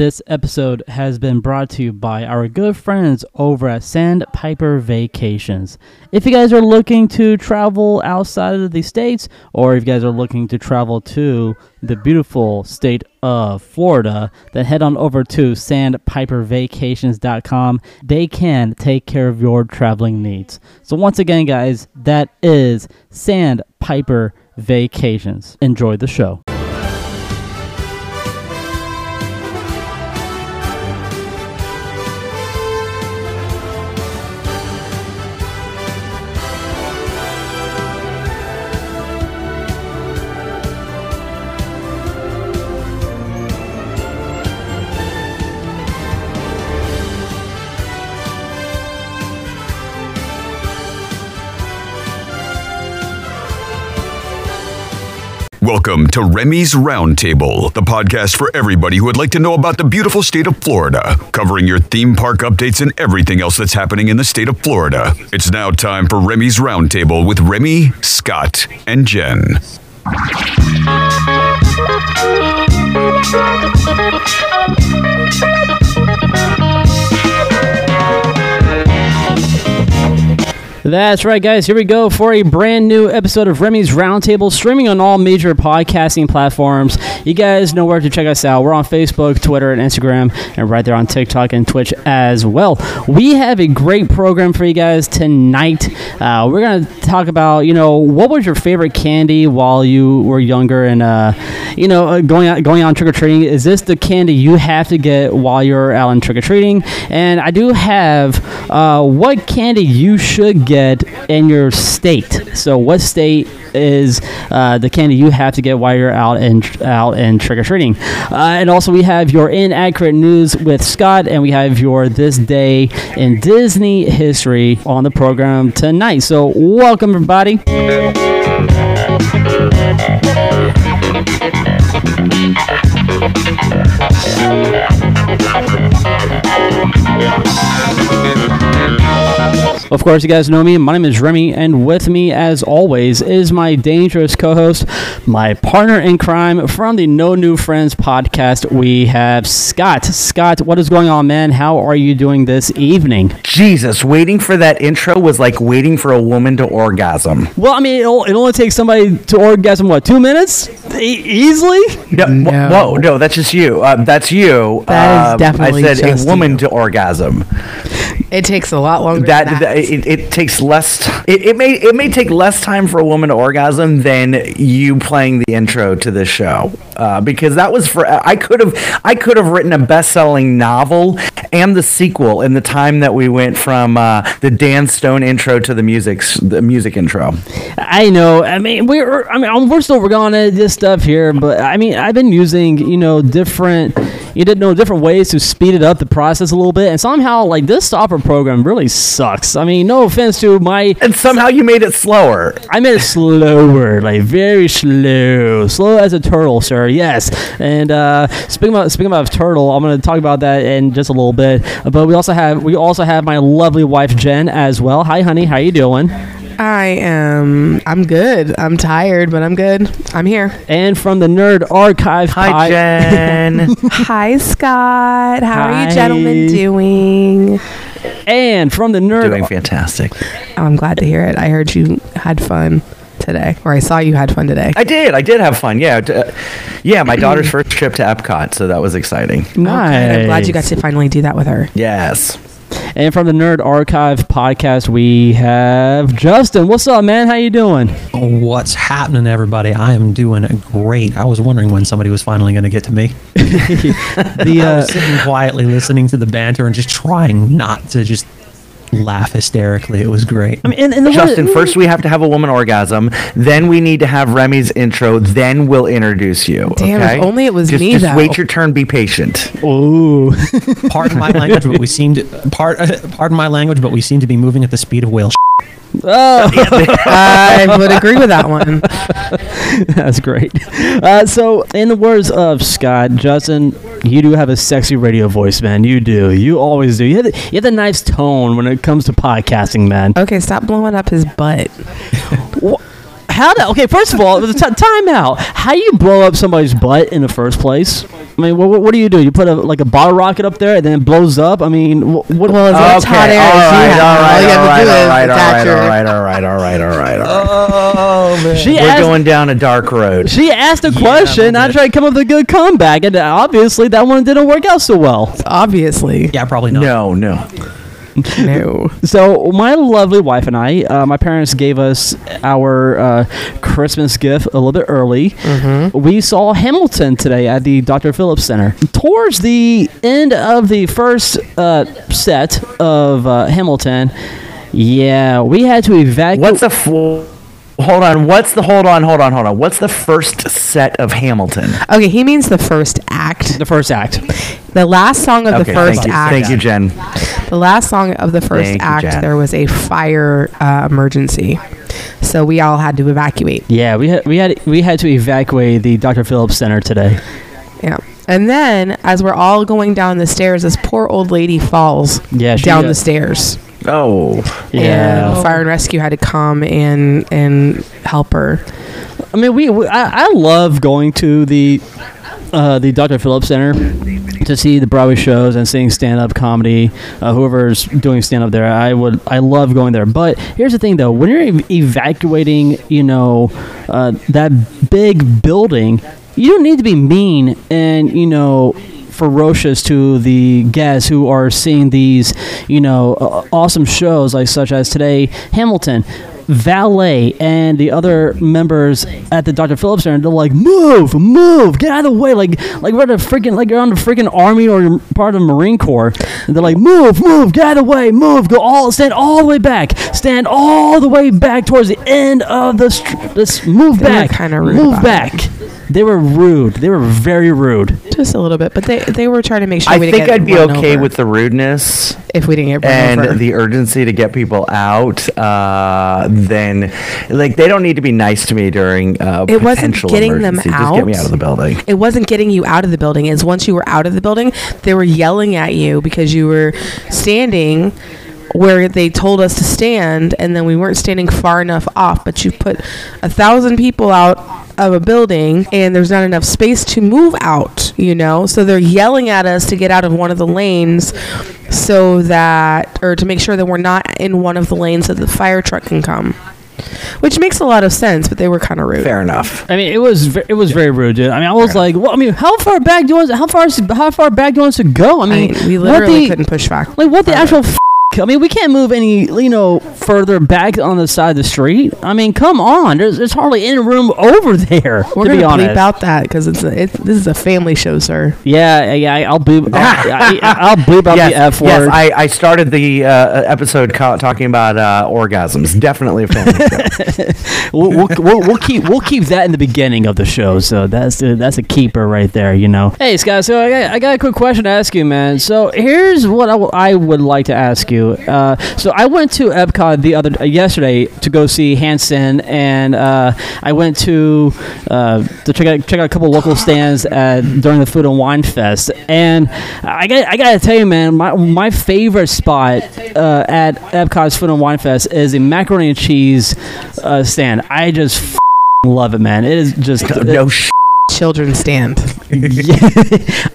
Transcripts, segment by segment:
This episode has been brought to you by our good friends over at Sandpiper Vacations. If you guys are looking to travel outside of the states, or if you guys are looking to travel to the beautiful state of Florida, then head on over to sandpipervacations.com. They can take care of your traveling needs. So, once again, guys, that is Sandpiper Vacations. Enjoy the show. Welcome to Remy's Roundtable, the podcast for everybody who would like to know about the beautiful state of Florida, covering your theme park updates and everything else that's happening in the state of Florida. It's now time for Remy's Roundtable with Remy, Scott, and Jen. That's right, guys. Here we go for a brand new episode of Remy's Roundtable, streaming on all major podcasting platforms. You guys know where to check us out. We're on Facebook, Twitter, and Instagram, and right there on TikTok and Twitch as well. We have a great program for you guys tonight. Uh, we're going to talk about, you know, what was your favorite candy while you were younger and, uh, you know, uh, going out, going on trick or treating? Is this the candy you have to get while you're out on trick or treating? And I do have uh, what candy you should get in your state. So, what state is uh, the candy you have to get while you're out and out and trick or treating? Uh, and also, we have your inaccurate news with Scott, and we have your this day in Disney history on the program tonight. So, welcome everybody. Of course, you guys know me. My name is Remy, and with me, as always, is my dangerous co host, my partner in crime from the No New Friends podcast. We have Scott. Scott, what is going on, man? How are you doing this evening? Jesus, waiting for that intro was like waiting for a woman to orgasm. Well, I mean, it only takes somebody to orgasm, what, two minutes? E- easily? No, No. wh- whoa, no, that's just you. Um, that's you. That is Um, definitely I said just a woman you. to orgasm. It takes a lot longer. That, that- it, it takes less. T- it, it may it may take less time for a woman to orgasm than you playing the intro to this show. Uh, because that was for I could have I could have written a best selling novel and the sequel in the time that we went from uh, the Dan Stone intro to the music the music intro. I know. I mean, we're. I mean, we're still on it, this stuff here, but I mean, I've been using, you know, different, you didn't know different ways to speed it up the process a little bit, and somehow, like this stopper program really sucks. I mean, no offense to my, And somehow you made it slower. I made it slower, like very slow, slow as a turtle, sir. Yes. And uh, speaking about speaking about turtle, I'm going to talk about that in just a little bit. But we also have we also have my lovely wife Jen as well. Hi, honey. How you doing? I am. I'm good. I'm tired, but I'm good. I'm here. And from the Nerd Archive. Hi, Pod- Jen. Hi, Scott. How are you gentlemen doing? And from the nerd, Doing fantastic. Oh, I'm glad to hear it. I heard you had fun today, or I saw you had fun today. I did. I did have fun. Yeah. uh, yeah. My daughter's first trip to Epcot, so that was exciting. Oh, good. I'm glad you got to finally do that with her. Yes. And from the Nerd Archive podcast, we have Justin. What's up, man? How you doing? What's happening, everybody? I am doing great. I was wondering when somebody was finally going to get to me. The I uh, was sitting quietly listening to the banter and just trying not to just laugh hysterically. It was great. I mean, in, in the Justin, first we have to have a woman orgasm. Then we need to have Remy's intro. Then we'll introduce you. Damn, if only it was just, me, Just though. wait your turn. Be patient. Ooh. Pardon my language, but we seem to part. pardon my language, but we seem to be moving at the speed of whale. Oh, I would agree with that one. that's great. Uh, so, in the words of Scott, Justin, you do have a sexy radio voice, man. You do. You always do. You have, the, you have a nice tone when it comes to podcasting, man. Okay, stop blowing up his butt. How the, okay, first of all, the t- time out. How do you blow up somebody's butt in the first place? I mean, what, what do you do? You put a like a bottle rocket up there and then it blows up. I mean, what? what Well, as much hot air all as you right, have, all all right, you have all to right, do all is right, all attach right, your- all right, all right, all right, all right, all right. Oh man. she We're asked, going down a dark road. she asked a question. I tried to come up with a good comeback, and obviously that one didn't work out so well. Obviously, yeah, probably not. No, no. no. So my lovely wife and I, uh, my parents gave us our uh, Christmas gift a little bit early. We saw Hamilton today at the Dr. Phillips Center. Towards the end of the first uh, set of uh, Hamilton, yeah, we had to evacuate. What's the f- Hold on. What's the hold on? Hold on. Hold on. What's the first set of Hamilton? Okay, he means the first act. the first act? The last song of the first thank you. act. Thank you, Jen. The last song of the first Thank act, Jen. there was a fire uh, emergency, so we all had to evacuate. Yeah, we had we had we had to evacuate the Dr. Phillips Center today. Yeah. And then, as we're all going down the stairs, this poor old lady falls Yeah, she, down uh, the stairs. Oh, Yeah. And fire and rescue had to come and and help her. I mean, we, we I, I love going to the uh, the Dr. Phillips Center to see the Broadway shows and seeing stand up comedy. Uh, whoever's doing stand up there, I would I love going there. But here's the thing, though, when you're ev- evacuating, you know, uh, that big building, you don't need to be mean and you know ferocious to the guests who are seeing these, you know, uh, awesome shows like such as today Hamilton. Valet and the other members at the Dr. Phillips Center, they're like, "Move, move, get out of the way!" Like, like we're the freaking, like you're on the freaking army or you're part of the Marine Corps. And they're like, "Move, move, get out of the way, move, go all, stand all the way back, stand all the way back towards the end of the, str- this, move back, kinda move about back." They were rude. They were very rude. Just a little bit, but they they were trying to make sure I we didn't think get I'd be run okay over with the rudeness if we didn't get run and over. the urgency to get people out. Uh, then, like, they don't need to be nice to me during uh, It wasn't potential getting them emergency. Just get me out. out of the building. it wasn't getting you out of the building. Is once you were out of the building, they were yelling at you because you were standing where they told us to stand, and then we weren't standing far enough off. But you put a thousand people out of a building, and there's not enough space to move out. You know, so they're yelling at us to get out of one of the lanes, so that or to make sure that we're not in one of the lanes so the fire truck can come. Which makes a lot of sense, but they were kind of rude. Fair enough. I mean, it was ve- it was very rude, dude. I mean, I was like, well, I mean, how far back do you want? How far how far back do you want us to go? I I mean, mean, we literally the- couldn't push back. Like what the farther. actual? F- I mean, we can't move any, you know, further back on the side of the street. I mean, come on. There's, there's hardly any room over there. We're to be gonna honest. bleep out that because it's, a, it's this is a family show, sir. Yeah, yeah. I'll bleep. I'll, I, I'll bleep out yes, the f yes. word. I, I started the uh, episode ca- talking about uh, orgasms. Definitely a family show. we'll, we'll, we'll, we'll keep we'll keep that in the beginning of the show. So that's a, that's a keeper right there. You know. Hey Scott, so I got, I got a quick question to ask you, man. So here's what I, w- I would like to ask you. Uh, so I went to Epcot the other uh, yesterday to go see Hanson, and uh, I went to uh, to check out check out a couple local stands at, during the Food and Wine Fest, and I got I got to tell you, man, my my favorite spot uh, at Epcot's Food and Wine Fest is the macaroni and cheese uh, stand. I just love it, man. It is just no sh- Children stand.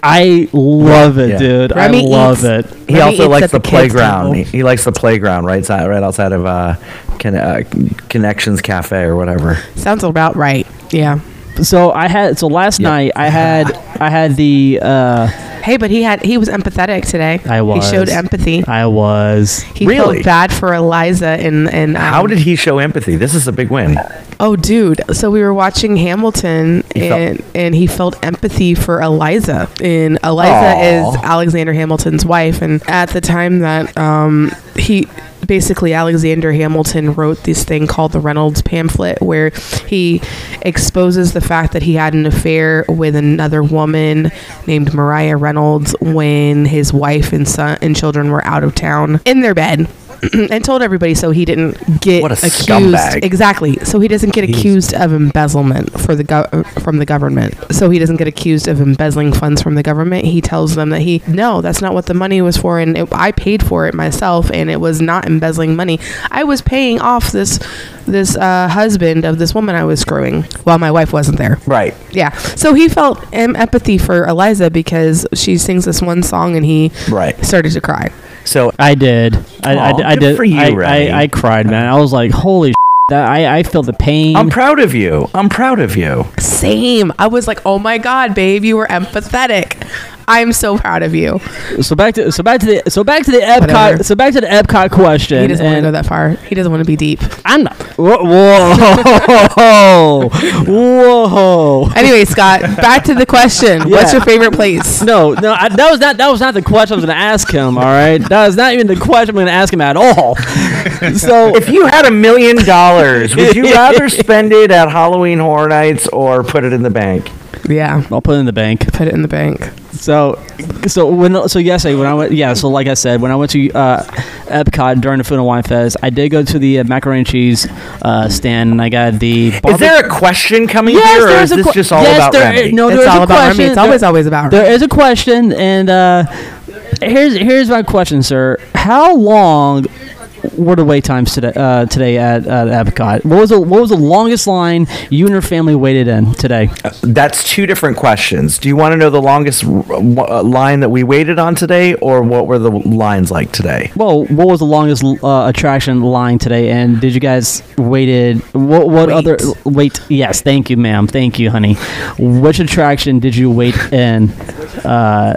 I love it, Yeah. dude. Remy I love eats- it. He Remy also likes the, the playground. He, he likes the playground right side, right outside of uh, Con- uh, Connections Cafe or whatever. Sounds about right. Yeah. So I had so last Yeah. night I had I had the uh, Hey, but he had he was empathetic today. I was. He showed empathy. I was He Really? felt bad for Eliza and and um, How did he show empathy? This is a big win. Oh, dude. So we were watching Hamilton, He felt- and and he felt empathy for Eliza. And Eliza Aw. is Alexander Hamilton's wife. And at the time that um, he basically Alexander Hamilton wrote this thing called the Reynolds pamphlet, where he exposes the fact that he had an affair with another woman named Maria Reynolds when his wife and son and children were out of town in their bed. and told everybody so he didn't get What a accused. scumbag. Exactly. So he doesn't get accused of embezzlement for the go- from the government. So he doesn't get accused of embezzling funds from the government. He tells them that he no, that's not what the money was for, and it, I paid for it myself, and it was not embezzling money. I was paying off this this uh, husband of this woman I was screwing while my wife wasn't there. Right. Yeah. So he felt em- empathy for Eliza because she sings this one song and he Right. started to cry. So I did. I, I, Aw, I good did. for you, I, Remy. I, I cried, man. I was like, holy. That I, I feel the pain. I'm proud of you. I'm proud of you. Same. I was like, oh my God, babe, you were empathetic. I'm so proud of you. so back to so back to the so back to the Epcot Whatever. so back to the Epcot question. He doesn't want to go that far. He doesn't want to be deep. I'm not. Whoa, whoa, whoa. Anyway, Scott, back to the question. What's your favorite place? No, no, I, that was not that was not the question I was going to ask him. All right, that was not even the question I'm going to ask him at all. So If you had a million dollars, would you rather spend it at Halloween Horror Nights or put it in the bank? Yeah. I'll put it in the bank. Put it in the bank. So, so when so yesterday when I went yeah so like I said when I went to uh, Epcot during the Food and Wine Fest I did go to the uh, macaroni and cheese uh, stand and I got the Is there a question coming Yes, here, or there is a this que- just all yes, about there Remy? is- no, it's there is all a about question. Remy. It's There- always, always about There Remy. is a question, and uh, here's here's my question, sir. How long were the wait times today uh, today at, at Epcot? What was the what was the longest line you and your family waited in today? That's two different questions. Do you want to know the longest r- uh, line that we waited on today, or what were the lines like today? Well, what was the longest uh, attraction line today? And did you guys waited? What what Wait. other wait? Yes, thank you, ma'am. Thank you, honey. Which attraction did you wait in uh,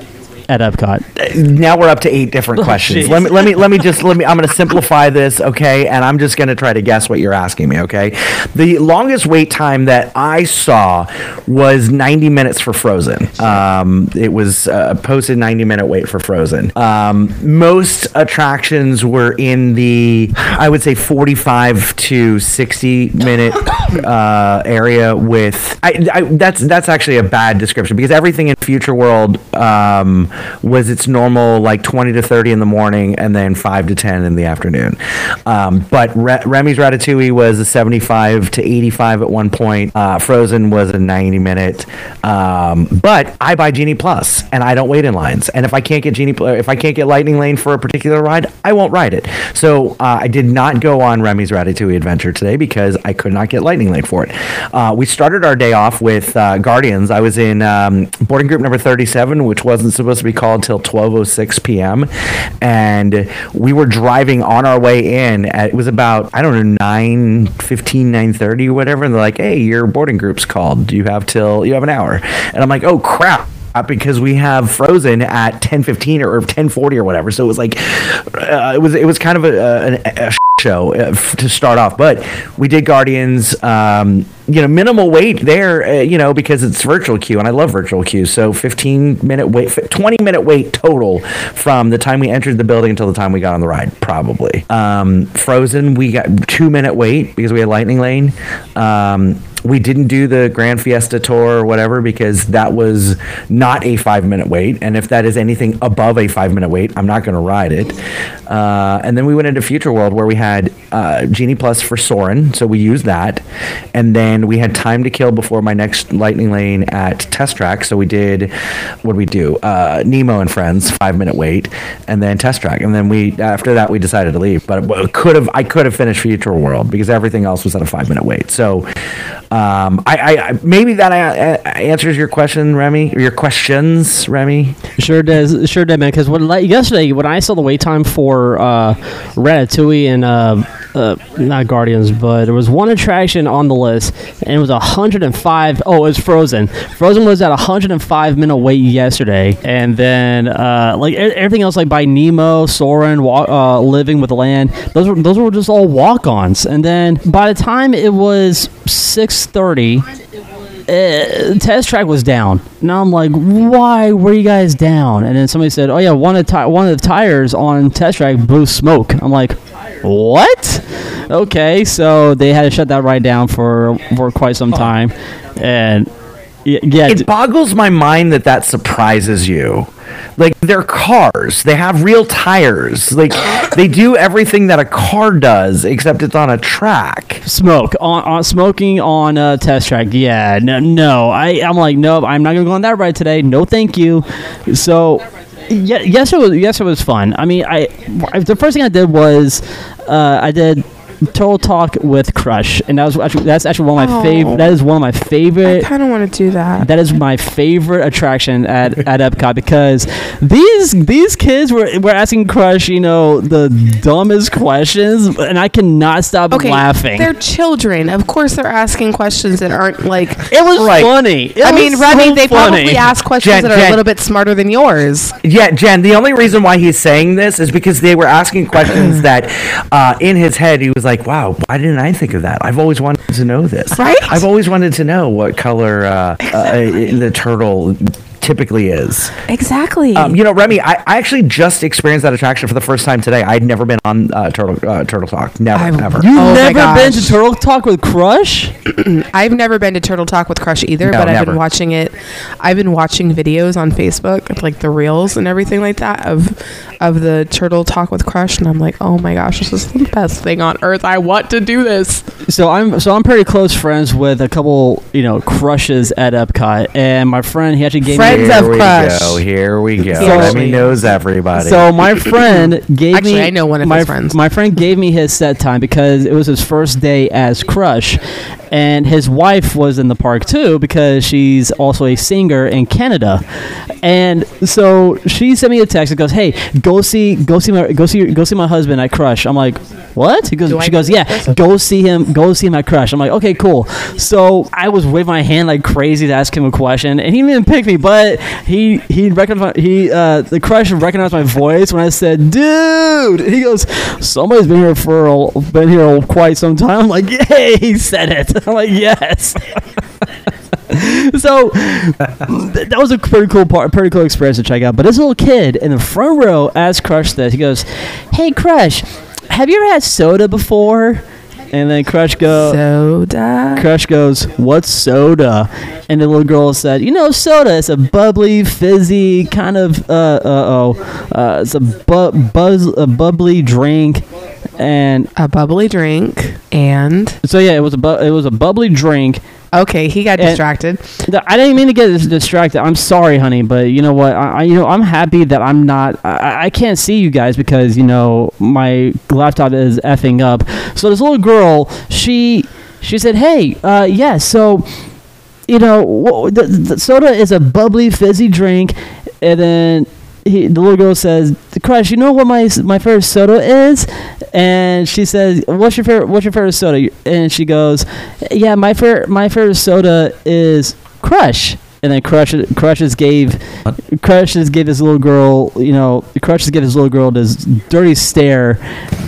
at Epcot? now we're up to eight different questions. jeez. Let me let me let me just let me. I'm going to simplify this, okay? And I'm just going to try to guess what you're asking me, okay? The longest wait time that I saw was 90 minutes for Frozen. Um, it was uh, posted 90 minute wait for Frozen. Um, most attractions were in the I would say 45 to 60 minute uh, area with. I, I, that's that's actually a bad description because everything in Future World um, was its normal like 20 to 30 in the morning and then 5 to 10 in the afternoon. Um, but Re- Remy's Ratatouille was a 75 to 85 at one point. Uh, Frozen was a 90 minute. Um, but I buy Genie Plus and I don't wait in lines. And if I can't get Genie, if I can't get Lightning Lane for a particular ride, I won't ride it. So uh, I did not go on Remy's Ratatouille adventure today because I could not get Lightning Lane for it. Uh, we started our day off with uh, Guardians. I was in um, boarding group number 37, which wasn't supposed to be called till 12:06 p.m. And we were driving on our way in. At, it was about I don't know 9 15, 9:30 or whatever. And they're like, "Hey, your boarding group's called. Do you have till you have an hour?" And I'm like, "Oh crap." because we have Frozen at 10:15 or 10:40 or whatever. So it was like uh, it was it was kind of a, a, a show uh, to start off, but we did Guardians. Um, you know, minimal wait there. Uh, you know, because it's virtual queue, and I love virtual queue. So 15 minute wait, 20 minute wait total from the time we entered the building until the time we got on the ride, probably. Um, Frozen, we got two minute wait because we had Lightning Lane. Um, we didn't do the Grand Fiesta tour or whatever because that was not a five minute wait. And if that is anything above a five minute wait, I'm not going to ride it. Uh, and then we went into Future World where we had uh, Genie Plus for Soarin'. So we used that. And then we had time to kill before my next Lightning Lane at Test Track. So we did, what did we do? Uh, Nemo and Friends, five minute wait. And then Test Track. And then we, after that, we decided to leave. But could have, I could have finished Future World because everything else was at a five minute wait. So, um, I, I, maybe that uh, uh, answers your question, Remy, or your questions, Remy. Sure does, sure did, man. Because yesterday when I saw the wait time for uh, Ratatouille and uh, uh, not Guardians, but there was one attraction on the list, and it was 105. Oh, it was Frozen. Frozen was at 105 minute wait yesterday, and then uh, like everything else, like by Nemo, Soarin', uh, Living with the Land, those were those were just all walk-ons. And then by the time it was 6:30 uh, test track was down. Now I'm like, why were you guys down? And then somebody said, oh yeah, one of the one of the tires on test track blew smoke. I'm like, what? Okay, so they had to shut that ride down for for quite some time, and yeah, It boggles my mind that that surprises you. Like they're cars. They have real tires. Like they do everything that a car does, except it's on a track. Smoke on, on smoking on a test track. Yeah, no, no. I I'm like, no, I'm not gonna go on that ride today. No, thank you. So. Yeah, yes, it was. Yes, it was fun. I mean, I, the first thing I did was, uh, I did Turtle Talk with Crush, and that was actually that's actually one of my Oh. favorite. That is one of my favorite. I favorite. kind of want to do that. That is my favorite attraction at, at Epcot because these these kids were were asking Crush, you know, the dumbest questions, and I cannot stop Okay, laughing. they're children. Of course, they're asking questions that aren't like. It was Right. funny. It I was mean, Remy, so they funny. probably ask questions Jen, that are Jen. a little bit smarter than yours. Yeah, Jen. The only reason why he's saying this is because they were asking questions that, uh, in his head, he was like, "Wow, why didn't I think of that? I've always wanted to know this. Right? I've always wanted to know what color uh, uh, the turtle typically is." Exactly. Um, you know, Remy, I, I actually just experienced that attraction for the first time today. I'd never been on uh, Turtle uh, Turtle Talk. Never, I've- ever. You've Oh never been to. Turtle Talk with Crush? I've never been to Turtle Talk with Crush either, No, but I've never. been watching it. I've been watching videos on Facebook, like the reels and everything like that of of the Turtle Talk with Crush, and I'm like, oh my gosh, this is the best thing on earth. I want to do this. So I'm so I'm pretty close friends with a couple, you know, crushes at Epcot, and my friend he actually gave Friends me. of Here we Crush. go. Here we go. So- Remy knows everybody. So my friend gave Actually, me. I know one of my, his friends. My friend gave me his set time because it was his first day as Crush, and his wife was in the park too because she's also a singer in Canada, and so she sent me a text that goes, "Hey, go see, go see my, go see, go see my husband at Crush." I'm like, "What?" He goes, Do she goes, "Yeah, go see him, go see my Crush." I'm like, "Okay, cool." So I was waving my hand like crazy to ask him a question, and he didn't pick me, but he he recognized he uh the Crush recognized my voice when I said, "Dude," he goes, "Somebody's been here for a, been here quite some time." I'm like, "Yay!" He said it. I'm like, "Yes." so th- that was a pretty cool part, pretty cool experience to check out. But this little kid in the front row asked Crush this. He goes, "Hey, Crush, have you ever had soda before?" And then Crush go, Soda. Crush goes, "What's soda?" And the little girl said, "You know, soda. It's a bubbly, fizzy kind of uh uh oh, uh, it's a bu- buzz, a bubbly drink." And A bubbly drink and so yeah, it was a bu- it was a bubbly drink. okay, he got And- distracted. Th- I didn't mean to get dis- distracted. I'm sorry, honey, but you know what? I, I you know I'm happy that I'm not. I, I can't see you guys because you know my laptop is effing up. So this little girl, she she said, "Hey, uh, yeah, so." You know, the, the soda is a bubbly, fizzy drink, and then he, the little girl says, "Crush, you know what my my favorite soda is?" And she says, "What's your favorite? What's your favorite soda?" And she goes, "Yeah, my favorite my favorite soda is Crush." And then Crush Crushes gave Crushes gave this little girl, you know, Crushes gave this little girl this dirty stare,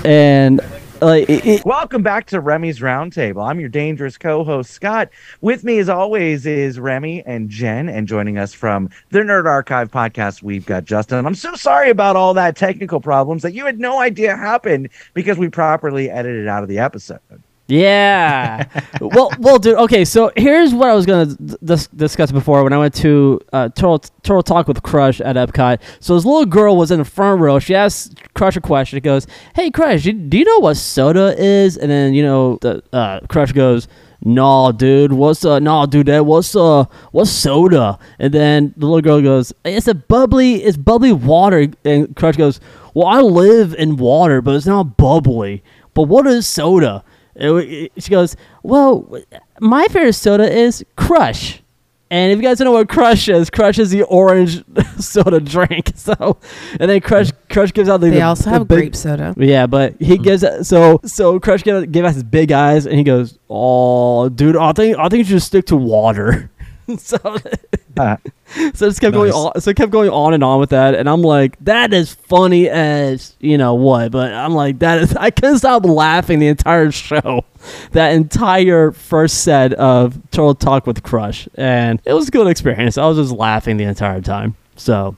and like it, it- Welcome back to Remy's Roundtable. I'm your dangerous co-host Scott. With me, as always, is Remy and Jen, and joining us from the Nerd Archive podcast, we've got Justin. I'm so sorry about all that technical problems that you had no idea happened because we properly edited out of the episode. Yeah. well, well, dude. Okay, so here's what I was gonna discuss before when I went to uh, Turtle, Turtle Talk with Crush at Epcot. So this little girl was in the front row. She asked Crush a question. It goes, "Hey, Crush, you- do you know what soda is?" And then you know the uh, Crush goes. Nah, dude. What's uh? Nah, dude. That what's uh? What's soda? And then the little girl goes, "It's a bubbly. It's bubbly water." And Crush goes, "Well, I live in water, but it's not bubbly. But what is soda?" It it- she goes, "Well, my favorite soda is Crush." And if you guys don't know what Crush is, Crush is the orange soda drink. So, and then Crush Crush gives out the. They the- also the have big- grape soda. Yeah, but he mm. gives so so Crush gave, gave us his big eyes, and he goes, "Oh, dude, I think I think you should stick to water." so, so it just kept going on. So it kept going on and on with that, and I'm like, that is funny as you know what, but I'm like, that is. I couldn't stop laughing the entire show, that entire first set of Turtle Talk with Crush, and it was a good experience. I was just laughing the entire time. So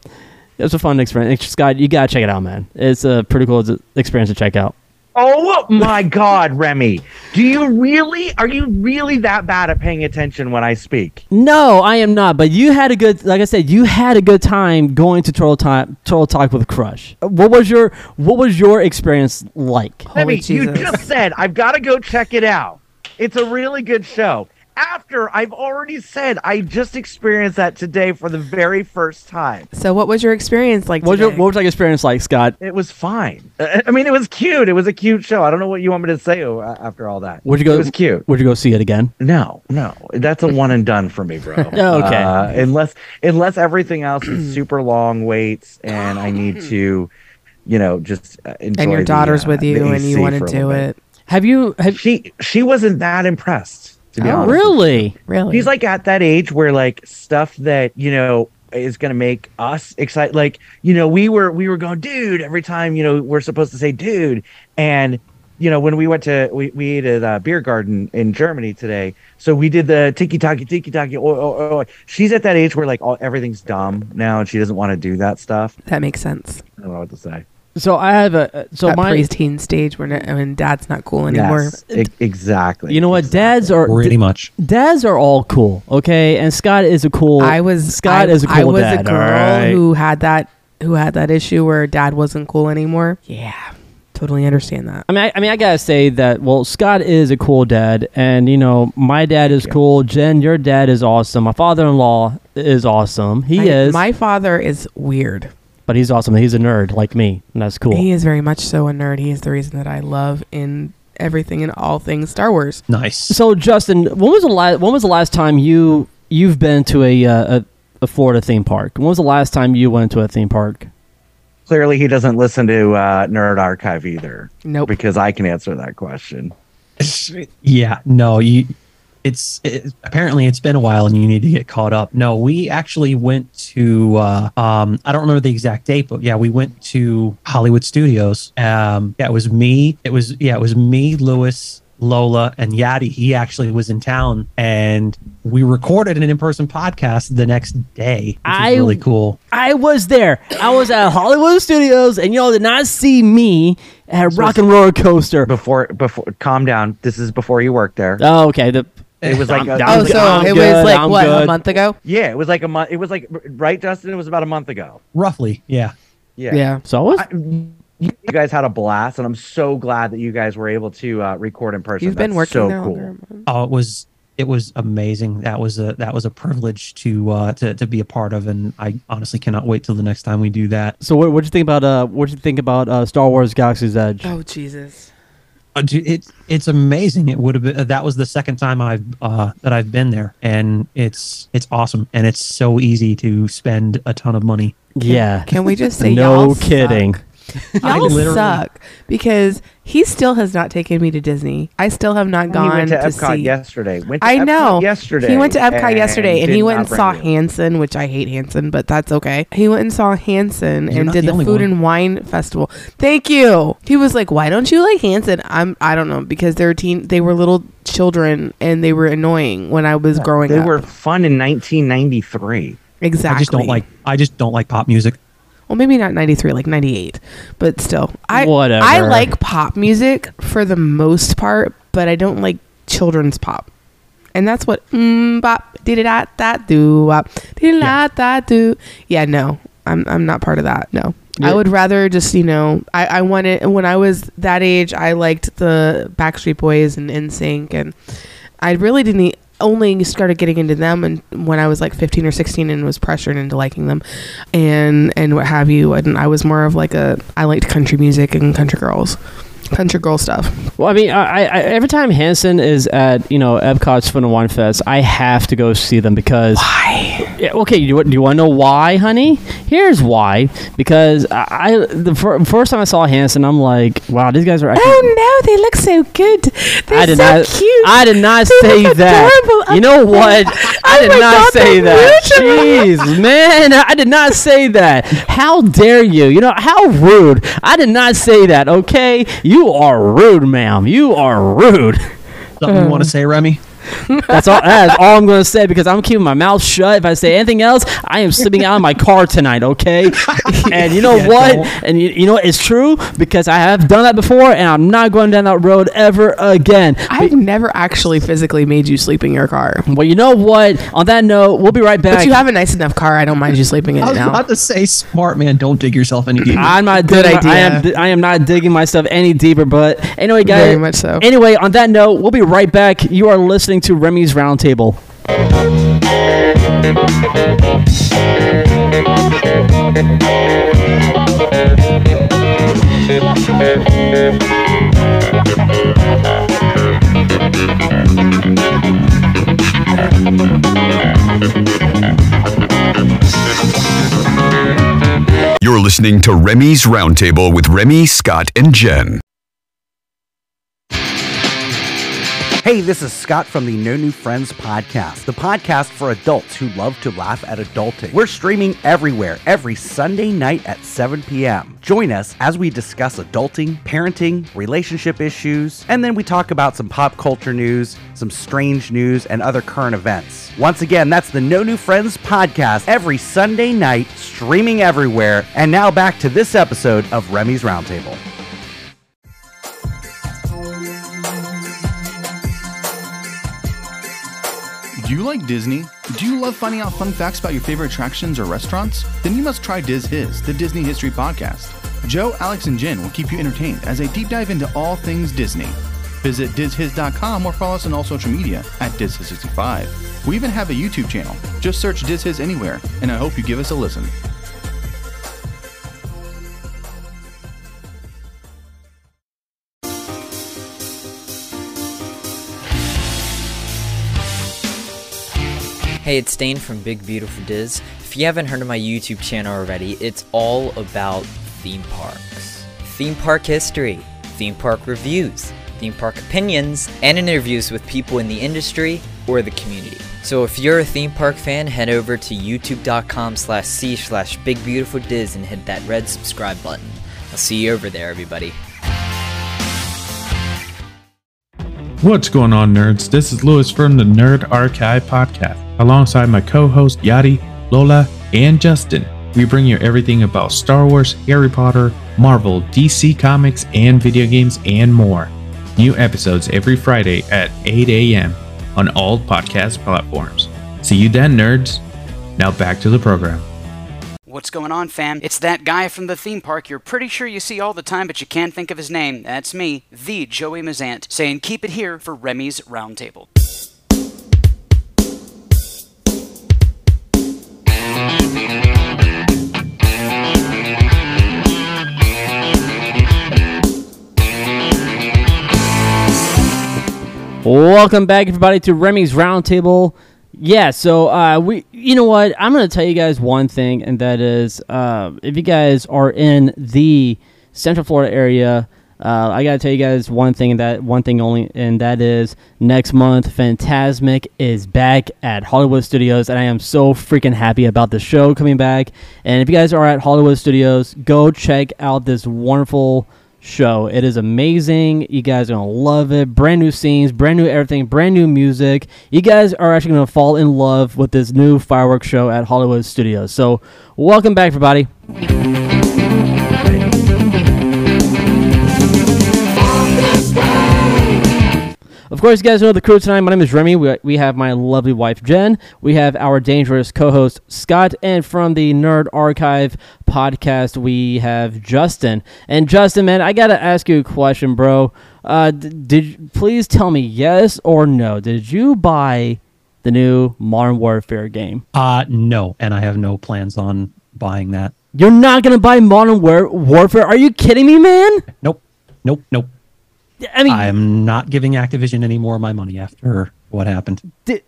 it was a fun experience. Scott, you gotta check it out, man. It's a pretty cool experience to check out. Oh my God, Remy! Do you really? Are you really that bad at paying attention when I speak? No, I am not. But you had a good, like I said, you had a good time going to Turtle Time, Turtle Talk with Crush. What was your What was your experience like? Remy, you Jesus. just said I've got to go check it out. It's a really good show. After I've already said I just experienced that today for the very first time. So, what was your experience like? What was your? What was your experience like, Scott? It was fine. Uh, I mean, it was cute. It was a cute show. I don't know what you want me to say uh, after all that. Would you go? It was cute. Would you go see it again? No, no, that's a one and done for me, bro. Oh, okay. Uh, unless unless everything else is super long waits and I need to, you know, just uh, enjoy. and your the, daughter's uh, with you, the and you want to do bit. it. Have you? Have She she wasn't that impressed. To be Oh, honest, really? Really? he's like at that age where like stuff that you know is gonna make us excited. Like you know, we were we were going, dude, every time you know we're supposed to say, dude, and you know when we went to we, we ate at a beer garden in Germany today, so we did the tiki taki tiki taki. Oh, oh, oh, oh. She's at that age where like all everything's dumb now, and she doesn't want to do that stuff. that makes sense. I don't know what to say. So I have a. Uh, so that my. preteen stage when when dad's not cool anymore. Yes, e- exactly. You know what? exactly. Dads are Pretty much. dads are all cool. Okay, and Scott is a cool. I was Scott I, is a cool I was dad. a girl all right? who had that who had that issue where dad wasn't cool anymore. Yeah, totally understand that. I mean, I, I mean, I gotta say that. Well, Scott is a cool dad, and you know, my dad is cool. Jen, your dad is awesome. My father-in-law is awesome. He I- is, My father is weird. But he's awesome. He's a nerd like me, and that's cool. He is very much so a nerd. He is the reason that I love in everything and all things Star Wars. Nice. so, Justin, when was the last? When was the last time you you've been to a, uh, a a Florida theme park? When was the last time you went to a theme park? Clearly, he doesn't listen to uh, Nerd Archive either. Nope. Because I can answer that question. yeah, no, you. It's it, apparently it's been a while, and you need to get caught up. No, we actually went to. Uh, um, I don't remember the exact date, but yeah, we went to Hollywood Studios. Um, yeah, it was me. It was yeah, it was me, Lewis, Lola, and Yadi. He actually was in town, and we recorded an in-person podcast the next day, which I- was really cool. I was there. I was at Hollywood Studios, and y'all did not see me at Rock and Roller Coaster. Before, before, calm down. This is before you worked there. Oh, okay. The, It was like I'm a- Oh, I'm so good, it was like I'm what good. a month ago? Yeah, it was like a month. It was like right, Dustin. It was about a month ago. Roughly, yeah. Yeah. Yeah. So I was. I, you guys had a blast, and I'm so glad that you guys were able to uh, record in person. You've been working so there cool. longer. Oh, it was it was amazing. That was a that was a privilege to uh to, to be a part of, and I honestly cannot wait till the next time we do that. So what what'd you think about uh what'd you think about uh Star Wars Galaxy's Edge? Oh Jesus. Uh, it it's amazing. It would have been that was the second time I've uh that I've been there, and it's it's awesome, and it's so easy to spend a ton of money. yeah. Can we just say no y'all kidding. Suck. I Y'all literally- suck because he still has not taken me to Disney. I still have not He gone went to, to Epcot see. yesterday. Went to I Epcot know. yesterday. He went to Epcot yesterday and he went and bring saw you. Hanson, which I hate Hanson, but that's okay. He went and saw Hanson You're and did the the, food one. and wine festival. Thank you. He was like, "Why don't you like Hanson?" I'm I don't know because they're teen they were little children and they were annoying when I was growing They up. They were fun in 1993. exactly. I just don't like I just don't like pop music. Well, maybe not 93, like 98, but still. I Whatever. I like pop music for the most part, but I don't like children's pop. And that's what mm bop did it da da do bop did da da do. Yeah, no. I'm I'm not part of that. No. I would rather just, you know, I, I wanted when I was that age, I liked the Backstreet Boys and NSYNC and I really didn't only started getting into them and when I was like 15 or 16 and was pressured into liking them and and what have you and I was more of like a I liked country music and country girls country girl stuff Well, I mean, I, I every time Hanson is at you know Epcot's Fun and Wine Fest, I have to go see them because why Yeah, okay, do you, do you want to know why, honey? Here's why. Because I, I the fir- first time I saw Hanson, I'm like, wow, these guys are. Actually, oh no they look so good they're I did so not. cute I did not They say that. You know what? I Oh did my not God, say that. Jeez, man, I did not say that. How dare you? You know how rude. I did not say that. Okay, you are rude, ma'am. You are rude. Something you want to hmm. say, Remy? That's all. That's all I'm going to say because I'm keeping my mouth shut. If I say anything else, I am sleeping out of my car tonight. Okay. and you know Yeah, what? don't. And you, you know what? It's true because I have done that before, and I'm not going down that road ever again. I've never actually physically made you sleep in your car. Well, you know what? On that note, we'll be right back. But you have a nice enough car. I don't mind you sleeping in I it was now. about to say, smart man, don't dig yourself any deeper. I'm not Good digging, I am. I am not digging myself any deeper. But anyway, guys. Very much so. Anyway, on that note, we'll be right back. You are listening to Remy's Roundtable. You're listening to Remy's Roundtable with Remy, Scott, and Jen. Hey, this is Scott from the No New Friends podcast, the podcast for adults who love to laugh at adulting. We're streaming everywhere every Sunday night at 7 p.m. Join us as we discuss adulting, parenting, relationship issues, and then we talk about some pop culture news, some strange news, and other current events. Once again, that's the No New Friends podcast every Sunday night, streaming everywhere. And now back to this episode of Remy's Roundtable. Do you like Disney? Do you love finding out fun facts about your favorite attractions or restaurants? Then you must try Diz His, the Disney History Podcast. Joe, Alex, and Jen will keep you entertained as they deep dive into all things Disney. Visit DizHiz.com or follow us on all social media at DizHiz65. We even have a YouTube channel. Just search Diz His anywhere, and I hope you give us a listen. Hey, it's Dane from Big Beautiful Diz. If you haven't heard of my YouTube channel already, it's all about theme parks. Theme park history, theme park reviews, theme park opinions, and interviews with people in the industry or the community. So if you're a theme park fan, head over to youtube.com slash c slash bigbeautifuldiz and hit that red subscribe button. I'll see you over there, everybody. What's going on, nerds? This is Lewis from the Nerd Archive podcast. Alongside my co host Yadi, Lola, and Justin, we bring you everything about Star Wars, Harry Potter, Marvel, DC Comics, and video games, and more. New episodes every Friday at 8 a.m. on all podcast platforms. See you then, nerds. Now back to the program. What's going on, fam? It's that guy from the theme park you're pretty sure you see all the time, but you can't think of his name. That's me, the Joey Mazant, saying keep it here for Remy's Roundtable. Welcome back, everybody, to Remy's Roundtable. Yeah, so uh, we, you know what? I'm gonna tell you guys one thing, and that is, uh, if you guys are in the Central Florida area, uh, I gotta tell you guys one thing, and that one thing only, and that is next month, Phantasmic is back at Hollywood Studios, and I am so freaking happy about the show coming back. And if you guys are at Hollywood Studios, go check out this wonderful show. It is amazing. You guys are gonna love it. Brand new scenes, brand new everything, brand new music. You guys are actually gonna fall in love with this new fireworks show at Hollywood Studios. So, welcome back, everybody. Of course, you guys know the crew tonight. My name is Remy. We, we have my lovely wife, Jen. We have our dangerous co host, Scott. And from the Nerd Archive podcast, we have Justin. And Justin, man, I got to ask you a question, bro. Uh, did Please tell me yes or no. Did you buy the new Modern Warfare game? Uh, no, and I have no plans on buying that. You're not going to buy Modern War- Warfare? Are you kidding me, man? Nope, nope, nope. I mean, I'm not giving Activision any more of my money after what happened.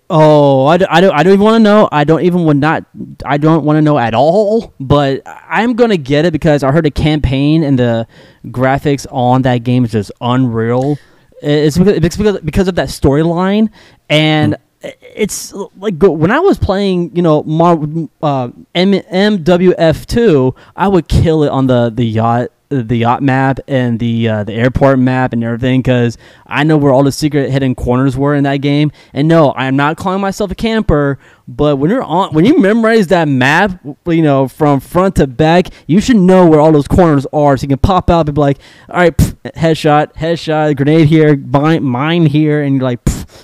Oh, I, d- I don't, I don't even want to know. I don't even would not. I don't want to know at all. But I'm gonna get it because I heard the campaign and the graphics on that game is just unreal. It's because it's because, because of that storyline, and it's like when I was playing, you know, Mar- uh, M- MWF two, I would kill it on the the yacht the yacht map and the uh, the airport map and everything because I know where all the secret hidden corners were in that game. And no, I am not calling myself a camper, but when you're on when you memorize that map, you know from front to back, you should know where all those corners are, so you can pop out and be like, all right, pff, headshot, headshot, grenade here, mine, mine here, and you're like,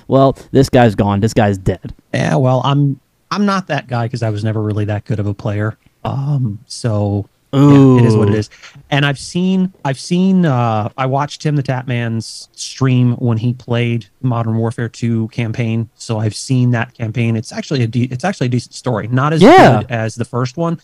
well, this guy's gone, this guy's dead. Yeah, well, I'm I'm not that guy because I was never really that good of a player. Um, so yeah, it is what it is. And I've seen I've seen uh I watched Tim the Tatman's stream when he played Modern Warfare 2 campaign. So I've seen that campaign. It's actually a de- it's actually a decent story. Not as Yeah. good as the first one,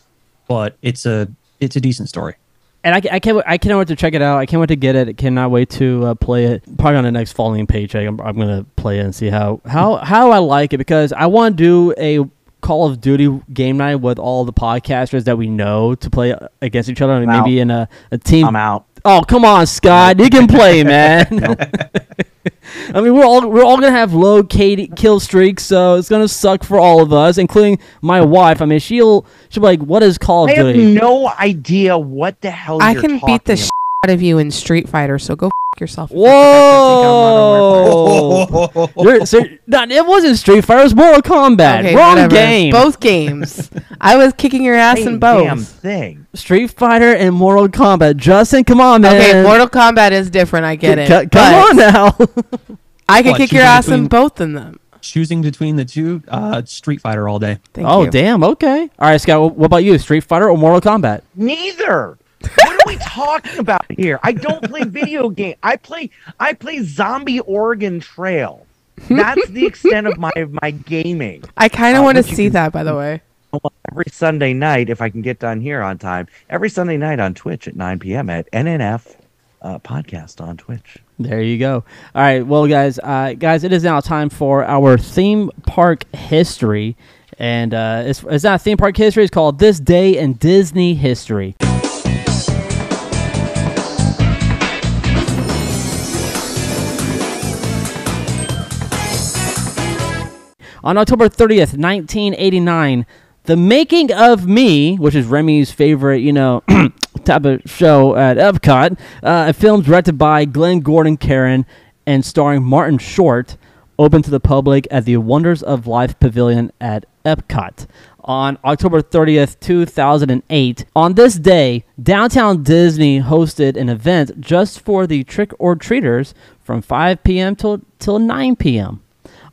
but it's a it's a decent story. And I, I can't I cannot wait to check it out. I can't wait to get it. I cannot wait to uh, play it. Probably on the next following paycheck, I'm, I'm gonna play it and see how how how I like it because I want to do a Call of Duty game night with all the podcasters that we know to play against each other. I mean, I'm maybe in a, a team. I'm out. Oh come on, Scott! You can play, man. I mean, we're all we're all gonna have low K- kill streaks, so it's gonna suck for all of us, including my wife. I mean, she'll she'll be like, "What is Call of I have Duty?" no idea what the hell I you're can beat the talking shit out of you in Street Fighter, so go f- yourself. Whoa! You're- so, no, it wasn't Street Fighter. It was Mortal Kombat. Okay, Wrong whatever. game. Both games. I was kicking your ass Same in both. damn thing. Street Fighter and Mortal Kombat. Justin, come on, man. Okay, Mortal Kombat is different. I get it. C- come on now. I can What, kick your choosing ass in both of them. Choosing between the two, uh Street Fighter all day. Thank oh, you. damn. Okay. All right, Scott. What about you? Street Fighter or Mortal Kombat? Neither. What are we talking about here? I don't play video game. I play I play Zombie Oregon Trail. That's the extent of my my gaming. I kind of Uh, want to see that, by the way. Every Sunday night, if I can get done here on time, every Sunday night on Twitch at 9 p.m. at NNF uh, podcast on Twitch. There you go. All right, well, guys, uh, guys, it is now time for our theme park history, and uh, it's, it's not theme park history. It's called This Day in Disney History. On October 30th, 1989, The Making of Me, which is Remy's favorite, you know, type of show at Epcot, uh, a film directed by Glenn Gordon Caron and starring Martin Short, opened to the public at the Wonders of Life Pavilion at Epcot. On October 30th, 2008, on this day, Downtown Disney hosted an event just for the trick or treaters from 5 p.m. till, till 9 p.m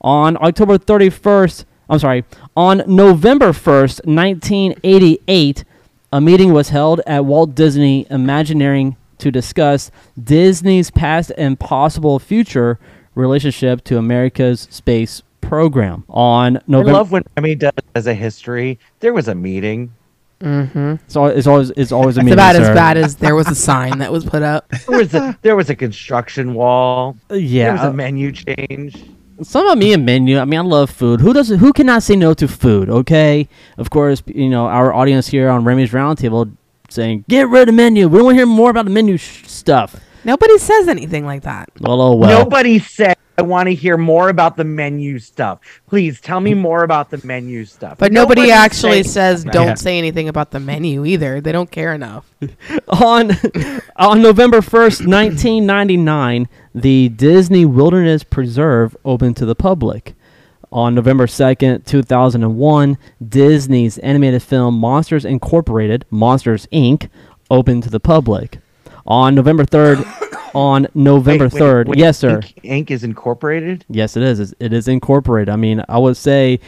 on October 31st, I'm sorry, on November 1st, 1988, a meeting was held at Walt Disney Imagineering to discuss Disney's past and possible future relationship to America's space program. On I November, love when Remy does as a history. There was a meeting. Mm-hmm. it's, it's always it's always a It's meeting. about as sir. bad as there was a sign that was put up. There was a there was a construction wall. Yeah, There was yeah. a menu change. Some of me a menu. I mean, I love food. Who doesn't? Who cannot say no to food? Okay. Of course, you know our audience here on Remy's Roundtable saying, "Get rid of menu. We don't want to hear more about the menu sh- stuff." Nobody says anything like that. Well, oh well. Nobody said I want to hear more about the menu stuff. Please tell me more about the menu stuff. But nobody Nobody's actually saying- says don't Yeah. say anything about the menu either. They don't care enough. on on November 1st, 1999, the Disney Wilderness Preserve opened to the public. On November 2nd, 2001, Disney's animated film Monsters Incorporated, Monsters Inc., opened to the public. On November 3rd, on November Wait, wait, 3rd, yes, sir. Ink, Ink is incorporated. Yes, it is. It's- It is incorporated. I mean, I would say,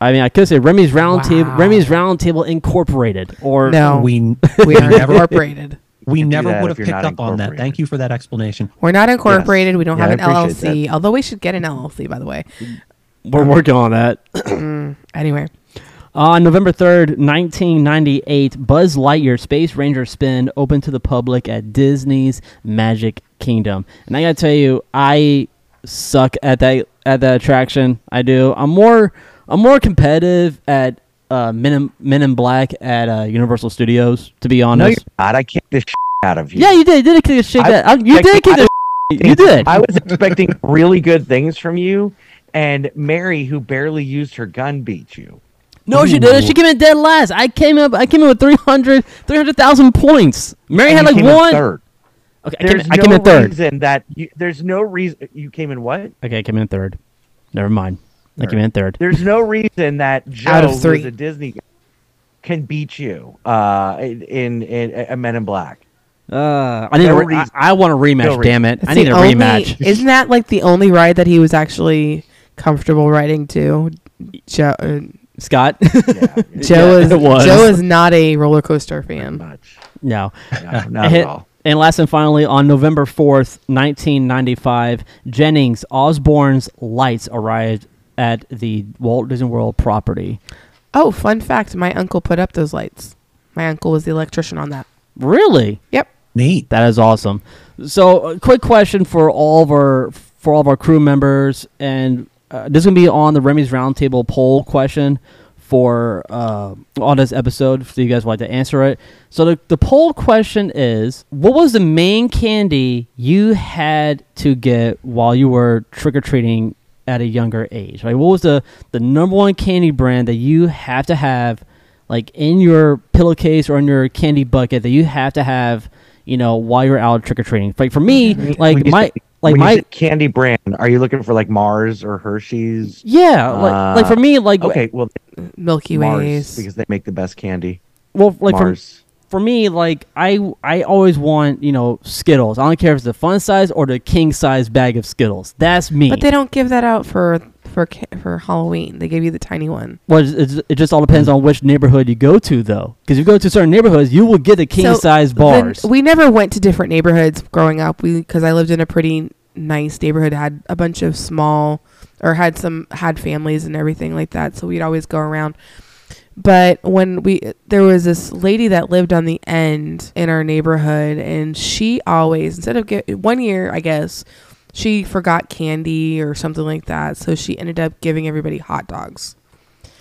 I mean, I could say Remy's Roundtable, Wow. Remy's Roundtable Incorporated, or No, We we are never- incorporated. we never would have picked up on that. Thank you for that explanation. We're not incorporated. We don't Yeah, have an appreciate LLC. Although we should get an LLC, by the way. we're working on that. Mm, anyway, On November 3rd, 1998, Buzz Lightyear Space Ranger Spin opened to the public at Disney's Magic Kingdom. And I got to tell you, I suck at that at that attraction. I do. I'm more I'm more competitive at uh, Men in, Men in Black at uh, Universal Studios, to be No, honest. you're not. I kicked the shit out of you. yeah, you did. You did kick the shit. I- You did kick the. You did. I was expecting really good things from you, and Mary, who barely used her gun, beat you. No, she didn't. She came in dead last. I came up. I came in with 300 300,000 points. Mary And had like came one. third. Okay, I came, There's I came no in third. reason that you, there's no reason you came in what? Okay, I came in third. Never mind. I came in third. There's no reason that Joe, Out of who's a Disney guy, can beat you uh, in, in, in, uh, Men in Black. Uh, I need No a re- I, reason. I want a rematch. No reason. damn it! That's I need the a only- rematch. Isn't that like the only ride that he was actually comfortable riding to? Joe, uh, Scott. Joe Yeah, is it was. Joe is not a roller coaster fan. Much. no. No, not And- at all. And last and finally, on November 4th, 1995, Jennings Osborne's lights arrived at the Walt Disney World property. Oh, fun fact: my uncle put up those lights. My uncle was the electrician on that. Really? Yep. Neat. That is awesome. So, a quick question for all of our for all of our crew members, and uh, this is gonna be on the Remy's Roundtable poll question for uh, on this episode. If you guys would like to answer it. So, the the poll question is: What was the main candy you had to get while you were trick or treating at a younger age? Like, what was the the number one candy brand that you have to have? like in your pillowcase or in your candy bucket that you have to have, you know, while you're out trick or treating. Like for me, like my like when you my candy brand, are you looking for like Mars or Hershey's? yeah, like like for Uh, me, like Okay, well, Milky Mars Ways. because they make the best candy. well, like for, for me, like I I always want you know Skittles. I don't care if it's the fun size or the king size bag of Skittles. That's me. But they don't give that out for for for Halloween. They gave you the tiny one. well, it's, it's- it just all depends on which neighborhood you go to, though. Because if you go to certain neighborhoods, you will get the king So, size bars. we never went to different neighborhoods growing up. We because I lived in a pretty nice neighborhood, had a bunch of small or had some had families and everything like that. So we'd always go around. But when we there was this lady that lived on the end in our neighborhood, and she always instead of get one year, I guess she forgot candy or something like that, so she ended up giving everybody hot dogs.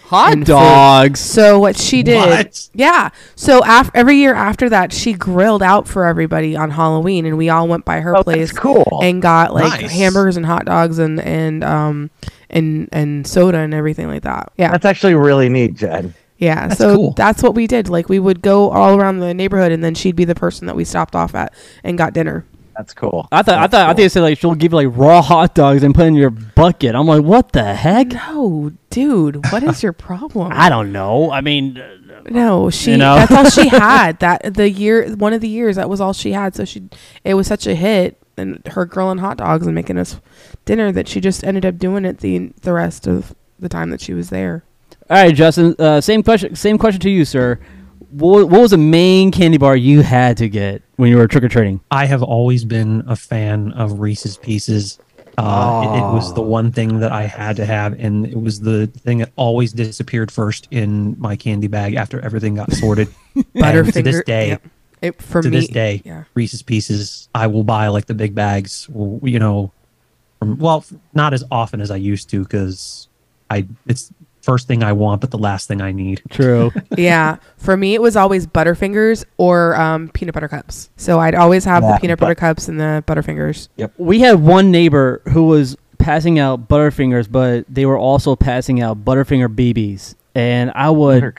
Hot and food. dogs. So what she did, What? yeah. So af- every year after that, she grilled out for everybody on Halloween, and we all went by her Oh, place cool. and got like Nice. hamburgers and hot dogs and and um and and soda and everything like that. Yeah, That's actually really neat, Jed. yeah. That's so cool. that's what we did. Like we would go all around the neighborhood, and then she'd be the person that we stopped off at and got dinner. That's cool. I thought I That's thought I cool. think they said like she'll give you like raw hot dogs and put in your bucket. I'm like, what the heck? No, dude, what is your problem? I don't know. I mean, uh, No, she. You know? That's all she had. That the year, one of the years, that was all she had. So she, it was such a hit, and her grilling hot dogs and making us dinner that she just ended up doing it the the rest of the time that she was there. all right, Justin. Uh, same question. Same question to you, sir. What, what was the main candy bar you had to get when you were trick or treating? I have always been a fan of Reese's Pieces. Uh, it, it was the one thing that I had to have, and it was the thing that always disappeared first in my candy bag after everything got sorted. And Butterfinger. to this day, yep. It, for to me, this day, yeah. Reese's Pieces, I will buy like the big bags. You know, from well, not as often as I used to because I it's first thing I want, but the last thing I need. True. yeah. For me, it was always Butterfingers or um, peanut butter cups. So I'd always have Yeah, the peanut butter cups and the Butterfingers. Yep. we had one neighbor who was passing out Butterfingers, but they were also passing out Butterfinger BBs, and I would.